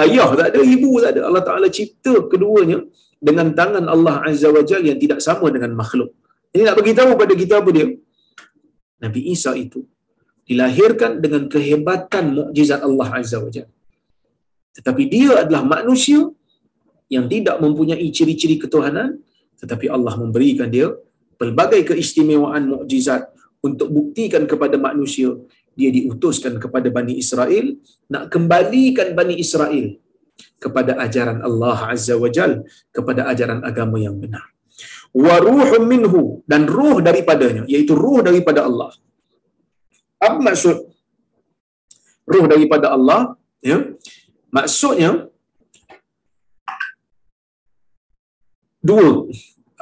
Ayah tak ada, ibu tak ada. Allah Ta'ala cipta keduanya dengan tangan Allah Azza wa Jal yang tidak sama dengan makhluk. Ini nak bagi tahu pada kita apa dia? Nabi Isa itu dilahirkan dengan kehebatan mukjizat Allah Azza wa Jal. Tetapi dia adalah manusia yang tidak mempunyai ciri-ciri ketuhanan tetapi Allah memberikan dia pelbagai keistimewaan mukjizat untuk buktikan kepada manusia dia diutuskan kepada Bani Israel nak kembalikan Bani Israel kepada ajaran Allah Azza wa Jal kepada ajaran agama yang benar. Wa ruhum minhu dan ruh daripadanya iaitu ruh daripada Allah. Apa maksud ruh daripada Allah? Ya maksudnya dua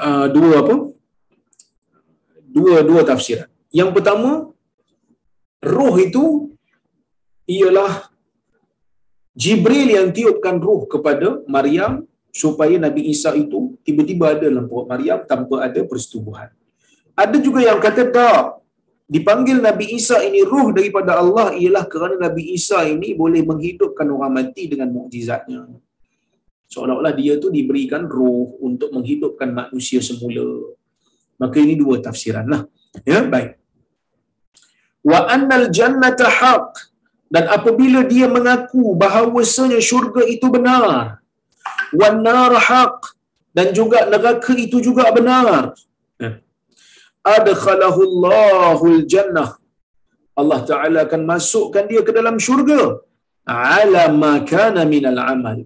uh, dua apa? Dua dua tafsiran. Yang pertama, roh itu ialah Jibril yang tiupkan roh kepada Maryam supaya Nabi Isa itu tiba-tiba ada dalam perut Maryam tanpa ada persetubuhan. Ada juga yang kata tak, dipanggil Nabi Isa ini roh daripada Allah ialah kerana Nabi Isa ini boleh menghidupkan orang mati dengan mukjizatnya. Seolah-olah dia tu diberikan roh untuk menghidupkan manusia semula. Maka ini dua tafsiran lah. Ya, baik wa annal jannata haq. Dan apabila dia mengaku bahawasanya syurga itu benar wan nar haq. Dan juga neraka itu juga benar. Ya. adkhalahu Allahul jannah Allah Taala akan masukkan dia ke dalam syurga. Ala ma kana minal amal.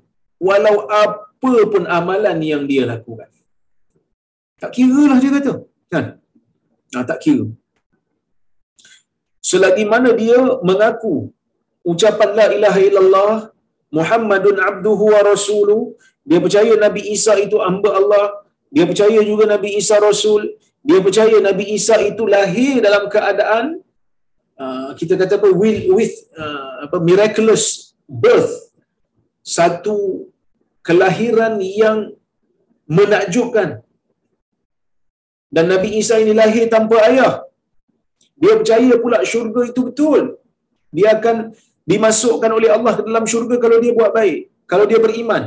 Walau apa pun amalan yang dia lakukan. Tak kira lah dia kata. Kan? Nah, tak kira selagi mana dia mengaku ucapan la ilaha illallah Muhammadun abduhu wa rasuluh dia percaya Nabi Isa itu hamba Allah dia percaya juga Nabi Isa rasul dia percaya Nabi Isa itu lahir dalam keadaan uh, kita kata apa with, with uh, apa miraculous birth. Satu kelahiran yang menakjubkan. Dan Nabi Isa ini lahir tanpa ayah dia percaya pula syurga itu betul. Dia akan dimasukkan oleh Allah ke dalam syurga kalau dia buat baik. Kalau dia beriman.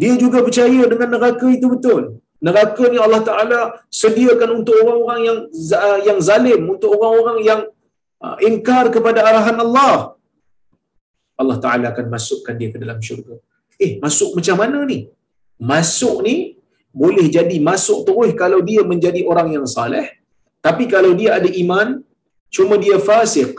Dia juga percaya dengan neraka itu betul. Neraka ni Allah Ta'ala sediakan untuk orang-orang yang yang zalim. Untuk orang-orang yang uh, ingkar kepada arahan Allah. Allah Ta'ala akan masukkan dia ke dalam syurga. Eh, masuk macam mana ni? Masuk ni boleh jadi masuk terus kalau dia menjadi orang yang saleh. Tapi kalau dia ada iman, cuma dia fasik.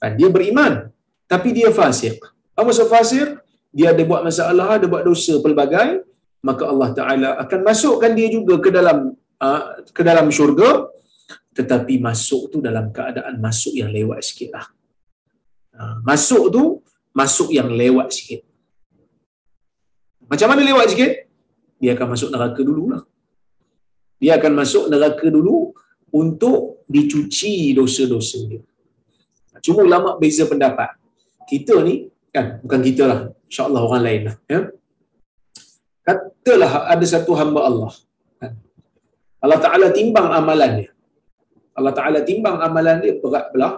Ha, dia beriman, tapi dia fasik. Apa maksud fasik? Dia ada buat masalah, ada buat dosa pelbagai, maka Allah Taala akan masukkan dia juga ke dalam uh, ke dalam syurga, tetapi masuk tu dalam keadaan masuk yang lewat sikit lah. Uh, masuk tu masuk yang lewat sikit. Macam mana lewat sikit? Dia akan masuk neraka dululah. Dia akan masuk neraka dulu untuk dicuci dosa-dosa dia. Cuma ulama beza pendapat. Kita ni kan bukan kita lah. Insyaallah orang lain lah ya. Katalah ada satu hamba Allah kan? Allah Taala timbang amalan dia. Allah Taala timbang amalan dia berat belah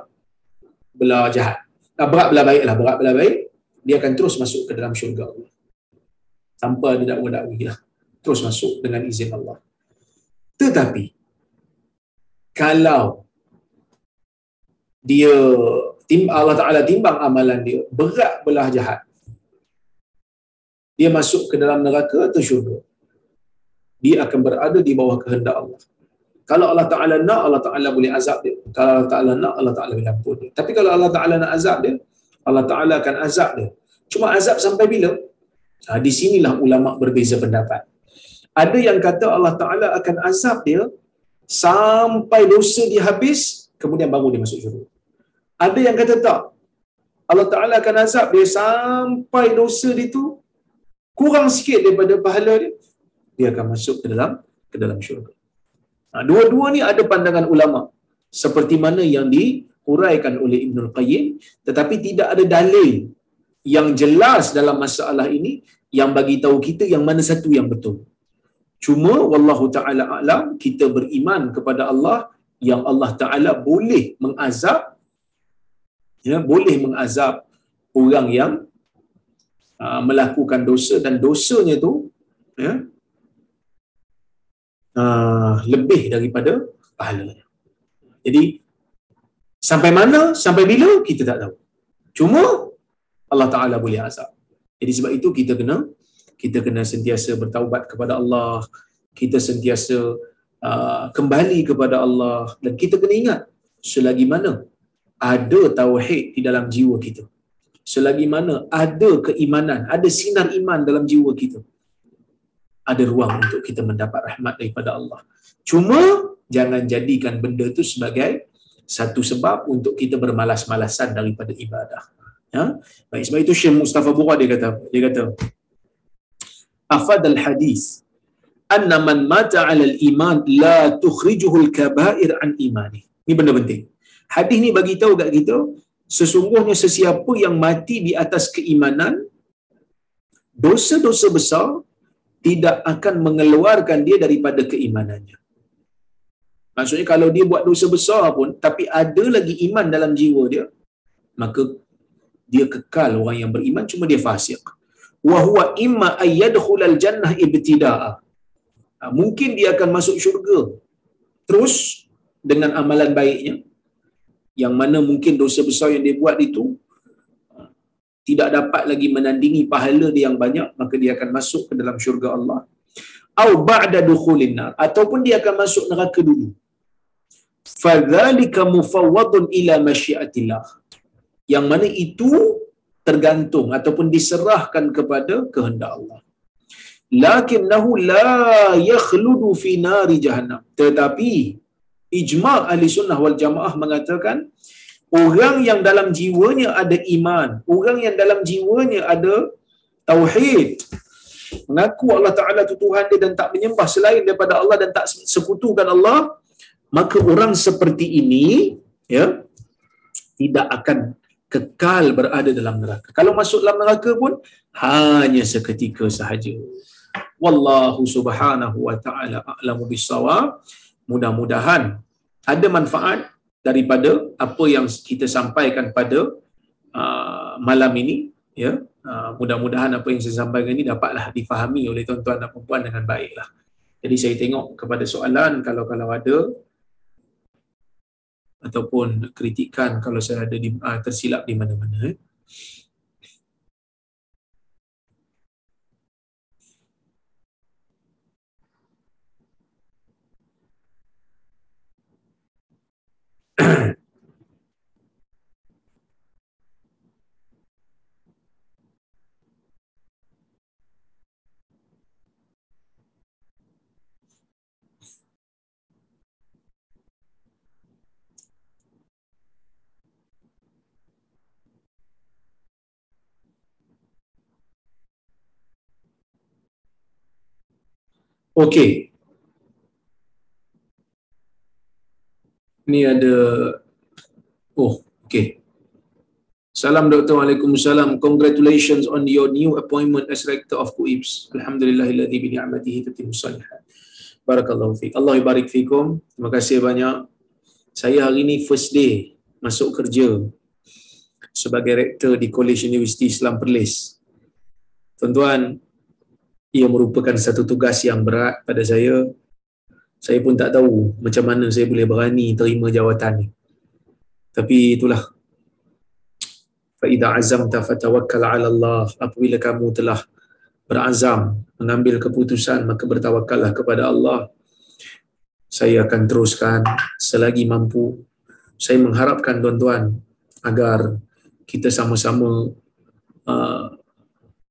belah jahat. Nah, berat belah baik lah berat belah baik dia akan terus masuk ke dalam syurga Allah. Tanpa ada dakwa-dakwi lah. Terus masuk dengan izin Allah. Tetapi kalau dia Allah Taala timbang amalan dia berat belah jahat. Dia masuk ke dalam neraka atau syurga dia akan berada di bawah kehendak Allah. Kalau Allah Taala nak Allah Taala boleh azab dia. Kalau Allah Taala nak Allah Taala boleh ampun dia. Tapi kalau Allah Taala nak azab dia Allah Taala akan azab dia. Cuma azab sampai bila? Ha, di sinilah ulama berbeza pendapat. Ada yang kata Allah Taala akan azab dia sampai dosa dia habis kemudian baru dia masuk syurga ada yang kata tak. Allah Ta'ala akan azab dia sampai dosa dia tu kurang sikit daripada pahala dia. Dia akan masuk ke dalam ke dalam syurga. Ha, dua-dua ni ada pandangan ulama seperti mana yang diuraikan oleh Ibn Al-Qayyim tetapi tidak ada dalil yang jelas dalam masalah ini yang bagi tahu kita yang mana satu yang betul. Cuma wallahu taala alam kita beriman kepada Allah yang Allah taala boleh mengazab ya boleh mengazab orang yang uh, melakukan dosa dan dosanya tu ya uh, lebih daripada pahalanya. Jadi sampai mana sampai bila kita tak tahu. Cuma Allah Taala boleh azab. Jadi sebab itu kita kena kita kena sentiasa bertaubat kepada Allah, kita sentiasa uh, kembali kepada Allah dan kita kena ingat selagi mana ada tauhid di dalam jiwa kita. Selagi mana ada keimanan, ada sinar iman dalam jiwa kita, ada ruang untuk kita mendapat rahmat daripada Allah. Cuma jangan jadikan benda itu sebagai satu sebab untuk kita bermalas-malasan daripada ibadah. Ya? Baik, sebab itu Syekh Mustafa Bura dia kata, dia kata, Afad al-hadis, anna man mata ala al-iman la tukhrijuhu al-kabair an imani. Ini benda penting. Hadis ni bagi tahu kat kita, sesungguhnya sesiapa yang mati di atas keimanan, dosa-dosa besar tidak akan mengeluarkan dia daripada keimanannya. Maksudnya kalau dia buat dosa besar pun, tapi ada lagi iman dalam jiwa dia, maka dia kekal orang yang beriman, cuma dia fasik. Wahuwa imma ayyadkhulal jannah ibtida'a. Ha, mungkin dia akan masuk syurga terus dengan amalan baiknya. Yang mana mungkin dosa besar yang dia buat itu uh, tidak dapat lagi menandingi pahala dia yang banyak maka dia akan masuk ke dalam syurga Allah. Au ba'da dukhulin nar ataupun dia akan masuk neraka dulu. Fadzalika mufawwadun ila masyiatillah. Yang mana itu tergantung ataupun diserahkan kepada kehendak Allah. Lakinnahu la yakhludu fi nari jahannam. Tetapi ijma' ahli sunnah wal jamaah mengatakan orang yang dalam jiwanya ada iman, orang yang dalam jiwanya ada tauhid, mengaku Allah Taala itu Tuhan dia dan tak menyembah selain daripada Allah dan tak sekutukan Allah, maka orang seperti ini ya tidak akan kekal berada dalam neraka. Kalau masuk dalam neraka pun hanya seketika sahaja. Wallahu subhanahu wa ta'ala a'lamu bisawab mudah-mudahan ada manfaat daripada apa yang kita sampaikan pada uh, malam ini ya uh, mudah-mudahan apa yang saya sampaikan ini dapatlah difahami oleh tuan-tuan dan puan dengan baiklah jadi saya tengok kepada soalan kalau kalau ada ataupun kritikan kalau saya ada di, uh, tersilap di mana-mana eh. Okey. Ni ada Oh, okey. Salam Dr. Waalaikumsalam. Congratulations on your new appointment as Rector of KUIPS. Alhamdulillahilladzi bi ni'matihi tatimmu salihat. Barakallahu fiik. Allah barik fikum. Terima kasih banyak. Saya hari ini first day masuk kerja sebagai rektor di College University Islam Perlis. Tuan-tuan, ia merupakan satu tugas yang berat pada saya. Saya pun tak tahu macam mana saya boleh berani terima jawatan ni. Tapi itulah. Fa'idha azamta fatawakkal ala Allah. Apabila kamu telah berazam mengambil keputusan, maka bertawakallah kepada Allah. Saya akan teruskan selagi mampu. Saya mengharapkan tuan-tuan agar kita sama-sama uh,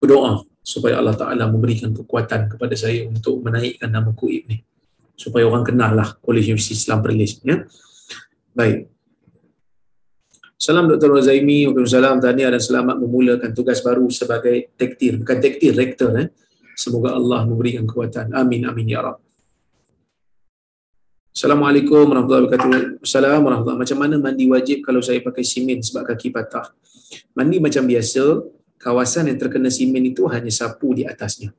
berdoa supaya Allah Ta'ala memberikan kekuatan kepada saya untuk menaikkan nama kuib ni supaya orang kenal lah College Universiti Islam Perlis ya. baik Salam Dr. Razaimi, Waalaikumsalam, tahniah dan selamat memulakan tugas baru sebagai tektir, bukan tektir, rektor. Eh. Semoga Allah memberikan kekuatan. Amin, amin, ya Rab. Assalamualaikum warahmatullahi wabarakatuh. Assalamualaikum warahmatullahi Macam mana mandi wajib kalau saya pakai simen sebab kaki patah? Mandi macam biasa, kawasan yang terkena simen itu hanya sapu di atasnya.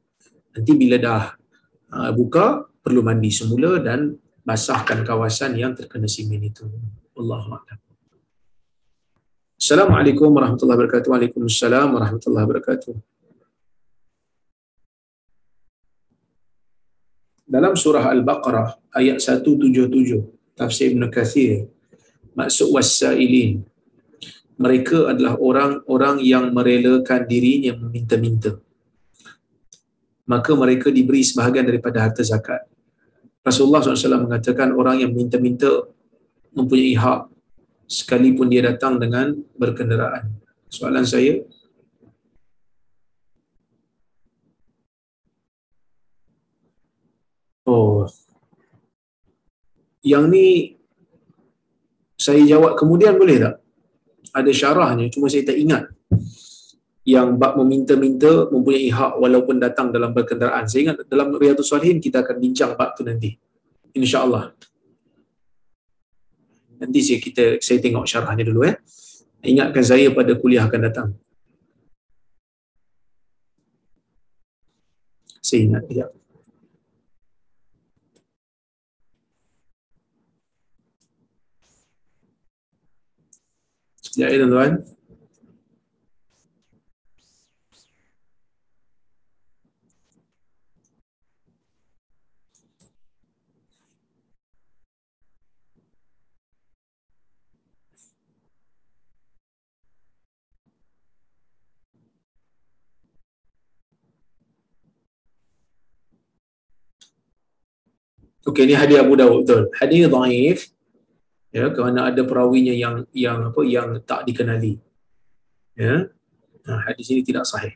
Nanti bila dah uh, buka, perlu mandi semula dan basahkan kawasan yang terkena simen itu. Allahuakbar. Assalamualaikum warahmatullahi wabarakatuh. Waalaikumsalam warahmatullahi wabarakatuh. Dalam surah Al-Baqarah ayat 177, tafsir Ibn Kathir, maksud wasailin, mereka adalah orang-orang yang merelakan dirinya meminta-minta. Maka mereka diberi sebahagian daripada harta zakat. Rasulullah SAW mengatakan orang yang minta-minta mempunyai hak sekalipun dia datang dengan berkenderaan. Soalan saya, Oh, yang ni saya jawab kemudian boleh tak? Ada syarahnya, cuma saya tak ingat. Yang bab meminta-minta mempunyai hak walaupun datang dalam berkenderaan. Saya ingat dalam Riyadhus Salihin kita akan bincang bab tu nanti. InsyaAllah. Nanti saya kita saya tengok syarahnya dulu ya. Ingatkan saya pada kuliah akan datang. Saya ingat ya. Ya, ya tuan-tuan. Okey, ini hadis Abu Dawud betul. Hadis dhaif ya kerana ada perawinya yang yang apa yang tak dikenali. Ya. Nah, hadis ini tidak sahih.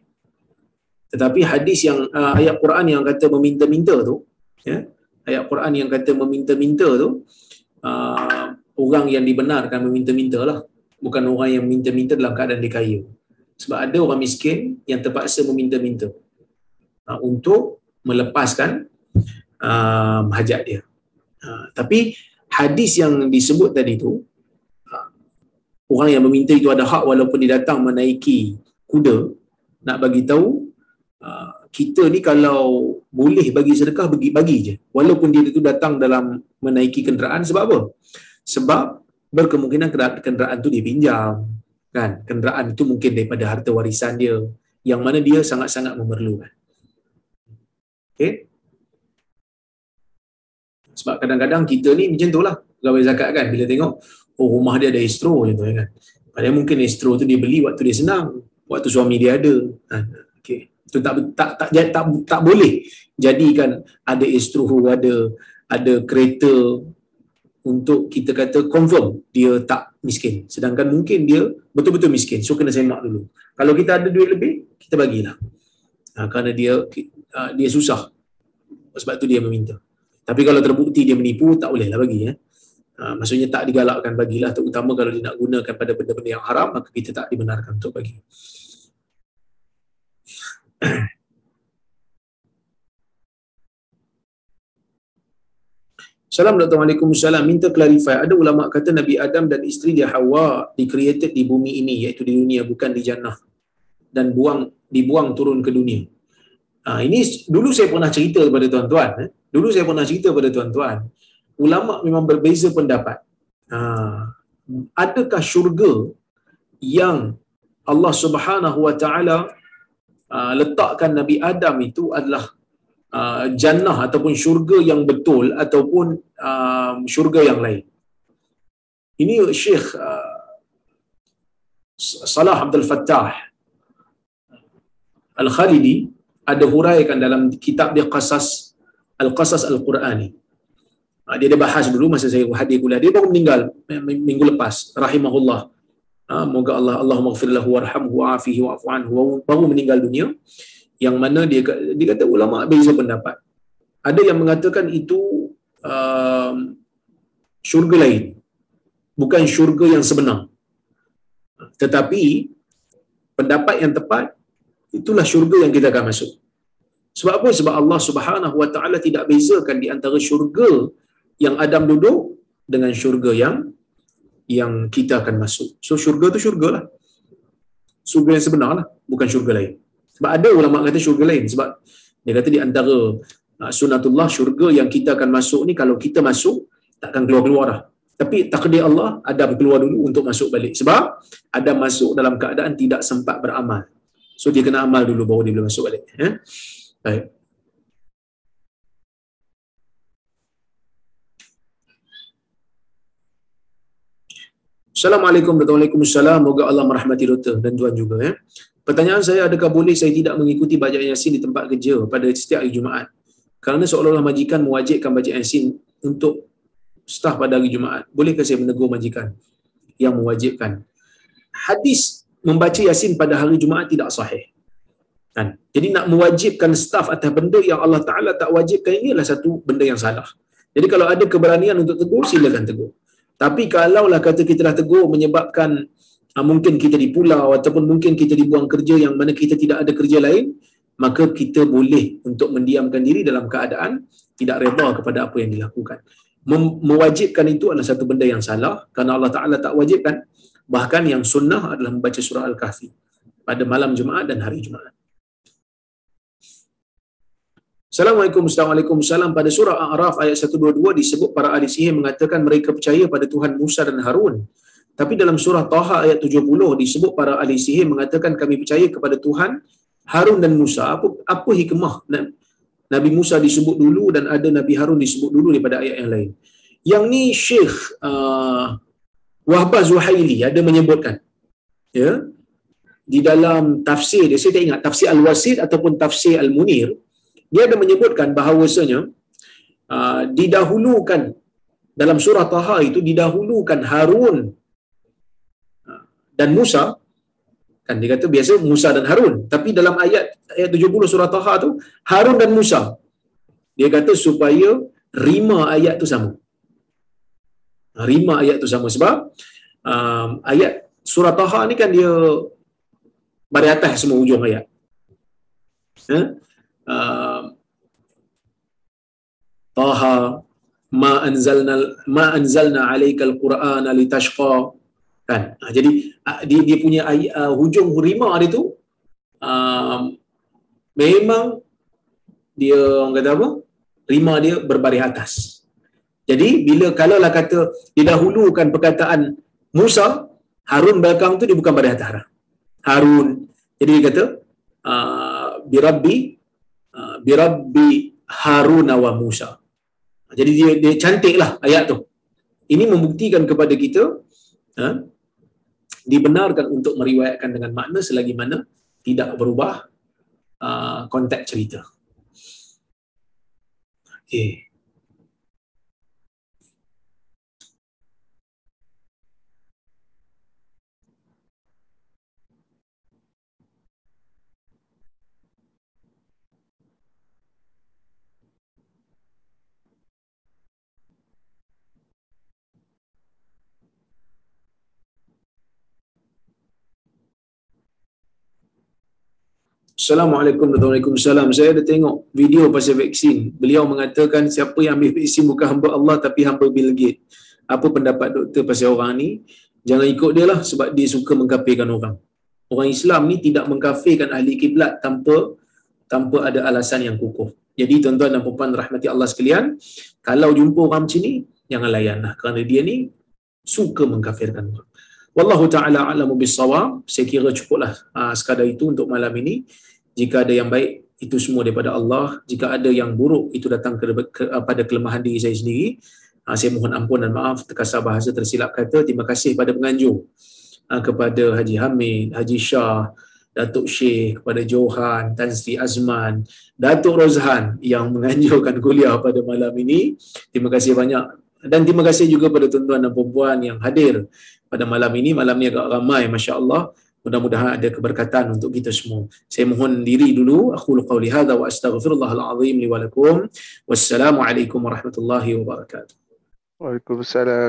Tetapi hadis yang uh, ayat Quran yang kata meminta-minta tu, ya. Ayat Quran yang kata meminta-minta tu uh, orang yang dibenarkan meminta-minta lah. Bukan orang yang minta-minta dalam keadaan dia kaya. Sebab ada orang miskin yang terpaksa meminta-minta uh, untuk melepaskan uh, hajat dia. Uh, tapi hadis yang disebut tadi tu orang yang meminta itu ada hak walaupun dia datang menaiki kuda nak bagi tahu uh, kita ni kalau boleh bagi sedekah bagi bagi je. Walaupun dia itu datang dalam menaiki kenderaan sebab apa? Sebab berkemungkinan kenderaan tu dia pinjam kan? Kenderaan itu mungkin daripada harta warisan dia yang mana dia sangat-sangat memerlukan. Okey sebab kadang-kadang kita ni macam tu lah pegawai zakat kan. Bila tengok oh rumah dia ada estro macam tu kan. Padahal mungkin estro tu dia beli waktu dia senang waktu suami dia ada. Ha, okay. tu tak, tak tak tak tak, tak boleh jadikan ada estro ada ada kereta untuk kita kata confirm dia tak miskin. Sedangkan mungkin dia betul-betul miskin. So kena semak dulu. Kalau kita ada duit lebih kita bagilah. Ha, kerana dia uh, dia susah. Sebab tu dia meminta tapi kalau terbukti dia menipu, tak bolehlah bagi. Ya. Ha, maksudnya tak digalakkan bagilah, terutama kalau dia nak gunakan pada benda-benda yang haram, maka kita tak dibenarkan untuk bagi. Salam Dr. Waalaikumsalam. Minta clarify. Ada ulama kata Nabi Adam dan isteri dia Hawa dikreated di bumi ini iaitu di dunia bukan di jannah dan buang dibuang turun ke dunia. Ha, ini dulu saya pernah cerita kepada tuan-tuan. Eh. Dulu saya pernah cerita kepada tuan-tuan. Ulama memang berbeza pendapat. Ha, adakah syurga yang Allah Subhanahu Wa Taala uh, letakkan Nabi Adam itu adalah uh, jannah ataupun syurga yang betul ataupun uh, syurga yang lain. Ini Syekh uh, Salah Abdul Fattah Al-Khalidi ada huraikan dalam kitab dia Qasas Al-Qasas Al-Qurani. Uh, dia ada bahas dulu masa saya hadir kuliah. Dia baru meninggal minggu lepas rahimahullah. Uh, moga Allah ghfir lahu warhamhu wa'afihi wa'fu anhu baru meninggal dunia yang mana dia dia kata ulama beza pendapat. Ada yang mengatakan itu uh, syurga lain. Bukan syurga yang sebenar. Tetapi pendapat yang tepat itulah syurga yang kita akan masuk. Sebab apa? Sebab Allah Subhanahu Wa Taala tidak bezakan di antara syurga yang Adam duduk dengan syurga yang yang kita akan masuk. So syurga tu syurga lah. Syurga yang sebenar lah. Bukan syurga lain. Sebab ada ulama kata syurga lain sebab dia kata di antara uh, sunatullah syurga yang kita akan masuk ni kalau kita masuk takkan keluar-keluar dah. Tapi takdir Allah ada keluar dulu untuk masuk balik. Sebab ada masuk dalam keadaan tidak sempat beramal. So dia kena amal dulu baru dia boleh masuk balik. Eh? Baik. Assalamualaikum warahmatullahi wabarakatuh. Moga Allah merahmati doktor dan tuan juga ya. Pertanyaan saya adakah boleh saya tidak mengikuti baca Yasin di tempat kerja pada setiap hari Jumaat? Kerana seolah-olah majikan mewajibkan baca Yasin untuk staf pada hari Jumaat. Bolehkah saya menegur majikan yang mewajibkan? Hadis membaca Yasin pada hari Jumaat tidak sahih. Kan? Jadi nak mewajibkan staf atas benda yang Allah Taala tak wajibkan ini adalah satu benda yang salah. Jadi kalau ada keberanian untuk tegur silakan tegur. Tapi kalaulah kata kita dah tegur menyebabkan uh, mungkin kita di pulau ataupun mungkin kita dibuang kerja yang mana kita tidak ada kerja lain, maka kita boleh untuk mendiamkan diri dalam keadaan tidak reda kepada apa yang dilakukan. Mem- mewajibkan itu adalah satu benda yang salah kerana Allah Taala tak wajibkan. Bahkan yang sunnah adalah membaca surah Al-Kahfi pada malam Jumaat dan hari Jumaat. Assalamualaikum warahmatullahi Pada surah A'raf ayat 122 disebut para ahli sihir mengatakan mereka percaya pada Tuhan Musa dan Harun. Tapi dalam surah Taha ayat 70 disebut para ahli sihir mengatakan kami percaya kepada Tuhan Harun dan Musa. Apa apa hikmah Nabi Musa disebut dulu dan ada Nabi Harun disebut dulu daripada ayat yang lain. Yang ni Syekh uh, Wahbah Zuhaili ada menyebutkan. Ya. Di dalam tafsir dia, saya tak ingat tafsir Al-Wasid ataupun tafsir Al-Munir, dia ada menyebutkan bahawasanya uh, didahulukan dalam surah Taha itu didahulukan Harun uh, dan Musa kan dia kata biasa Musa dan Harun tapi dalam ayat ayat 70 surah Taha tu Harun dan Musa dia kata supaya rima ayat tu sama rima ayat tu sama sebab um, ayat surah Taha ni kan dia bari atas semua ujung ayat. Ha? uh, Taha ma anzalna ma anzalna alayka alqur'ana litashqa. Kan? Ha, jadi dia, dia punya uh, hujung rima dia tu uh, memang dia orang kata apa? Rima dia berbaris atas jadi bila kalau lah kata didahulukan perkataan Musa Harun belakang tu dia bukan baris atas Harun jadi dia kata uh, birabbi uh, birabbi Harun wa Musa jadi dia dia cantiklah ayat tu ini membuktikan kepada kita uh, dibenarkan untuk meriwayatkan dengan makna selagi mana tidak berubah uh, konteks cerita. Okay. Assalamualaikum warahmatullahi wabarakatuh. Saya ada tengok video pasal vaksin. Beliau mengatakan siapa yang ambil vaksin bukan hamba Allah tapi hamba Bill Gates. Apa pendapat doktor pasal orang ni? Jangan ikut dia lah sebab dia suka mengkafirkan orang. Orang Islam ni tidak mengkafirkan ahli kiblat tanpa tanpa ada alasan yang kukuh. Jadi tuan-tuan dan puan rahmati Allah sekalian, kalau jumpa orang macam ni, jangan layan lah. Kerana dia ni suka mengkafirkan orang. Wallahu ta'ala a'lamu bisawab. Saya kira cukuplah uh, sekadar itu untuk malam ini. Jika ada yang baik, itu semua daripada Allah. Jika ada yang buruk, itu datang ke, ke, uh, kelemahan diri saya sendiri. Uh, saya mohon ampun dan maaf terkasar bahasa tersilap kata. Terima kasih pada penganjur. Uh, kepada Haji Hamid, Haji Shah, Datuk Syekh, kepada Johan, Tan Sri Azman, Datuk Rozhan yang menganjurkan kuliah pada malam ini. Terima kasih banyak. Dan terima kasih juga pada tuan-tuan dan perempuan yang hadir pada malam ini. Malam ini agak ramai, Masya Allah. Mudah-mudahan ada keberkatan untuk kita semua. Saya mohon diri dulu. Aku qawli hadha wa astaghfirullahaladzim li walakum. Wassalamualaikum warahmatullahi wabarakatuh. Waalaikumsalam.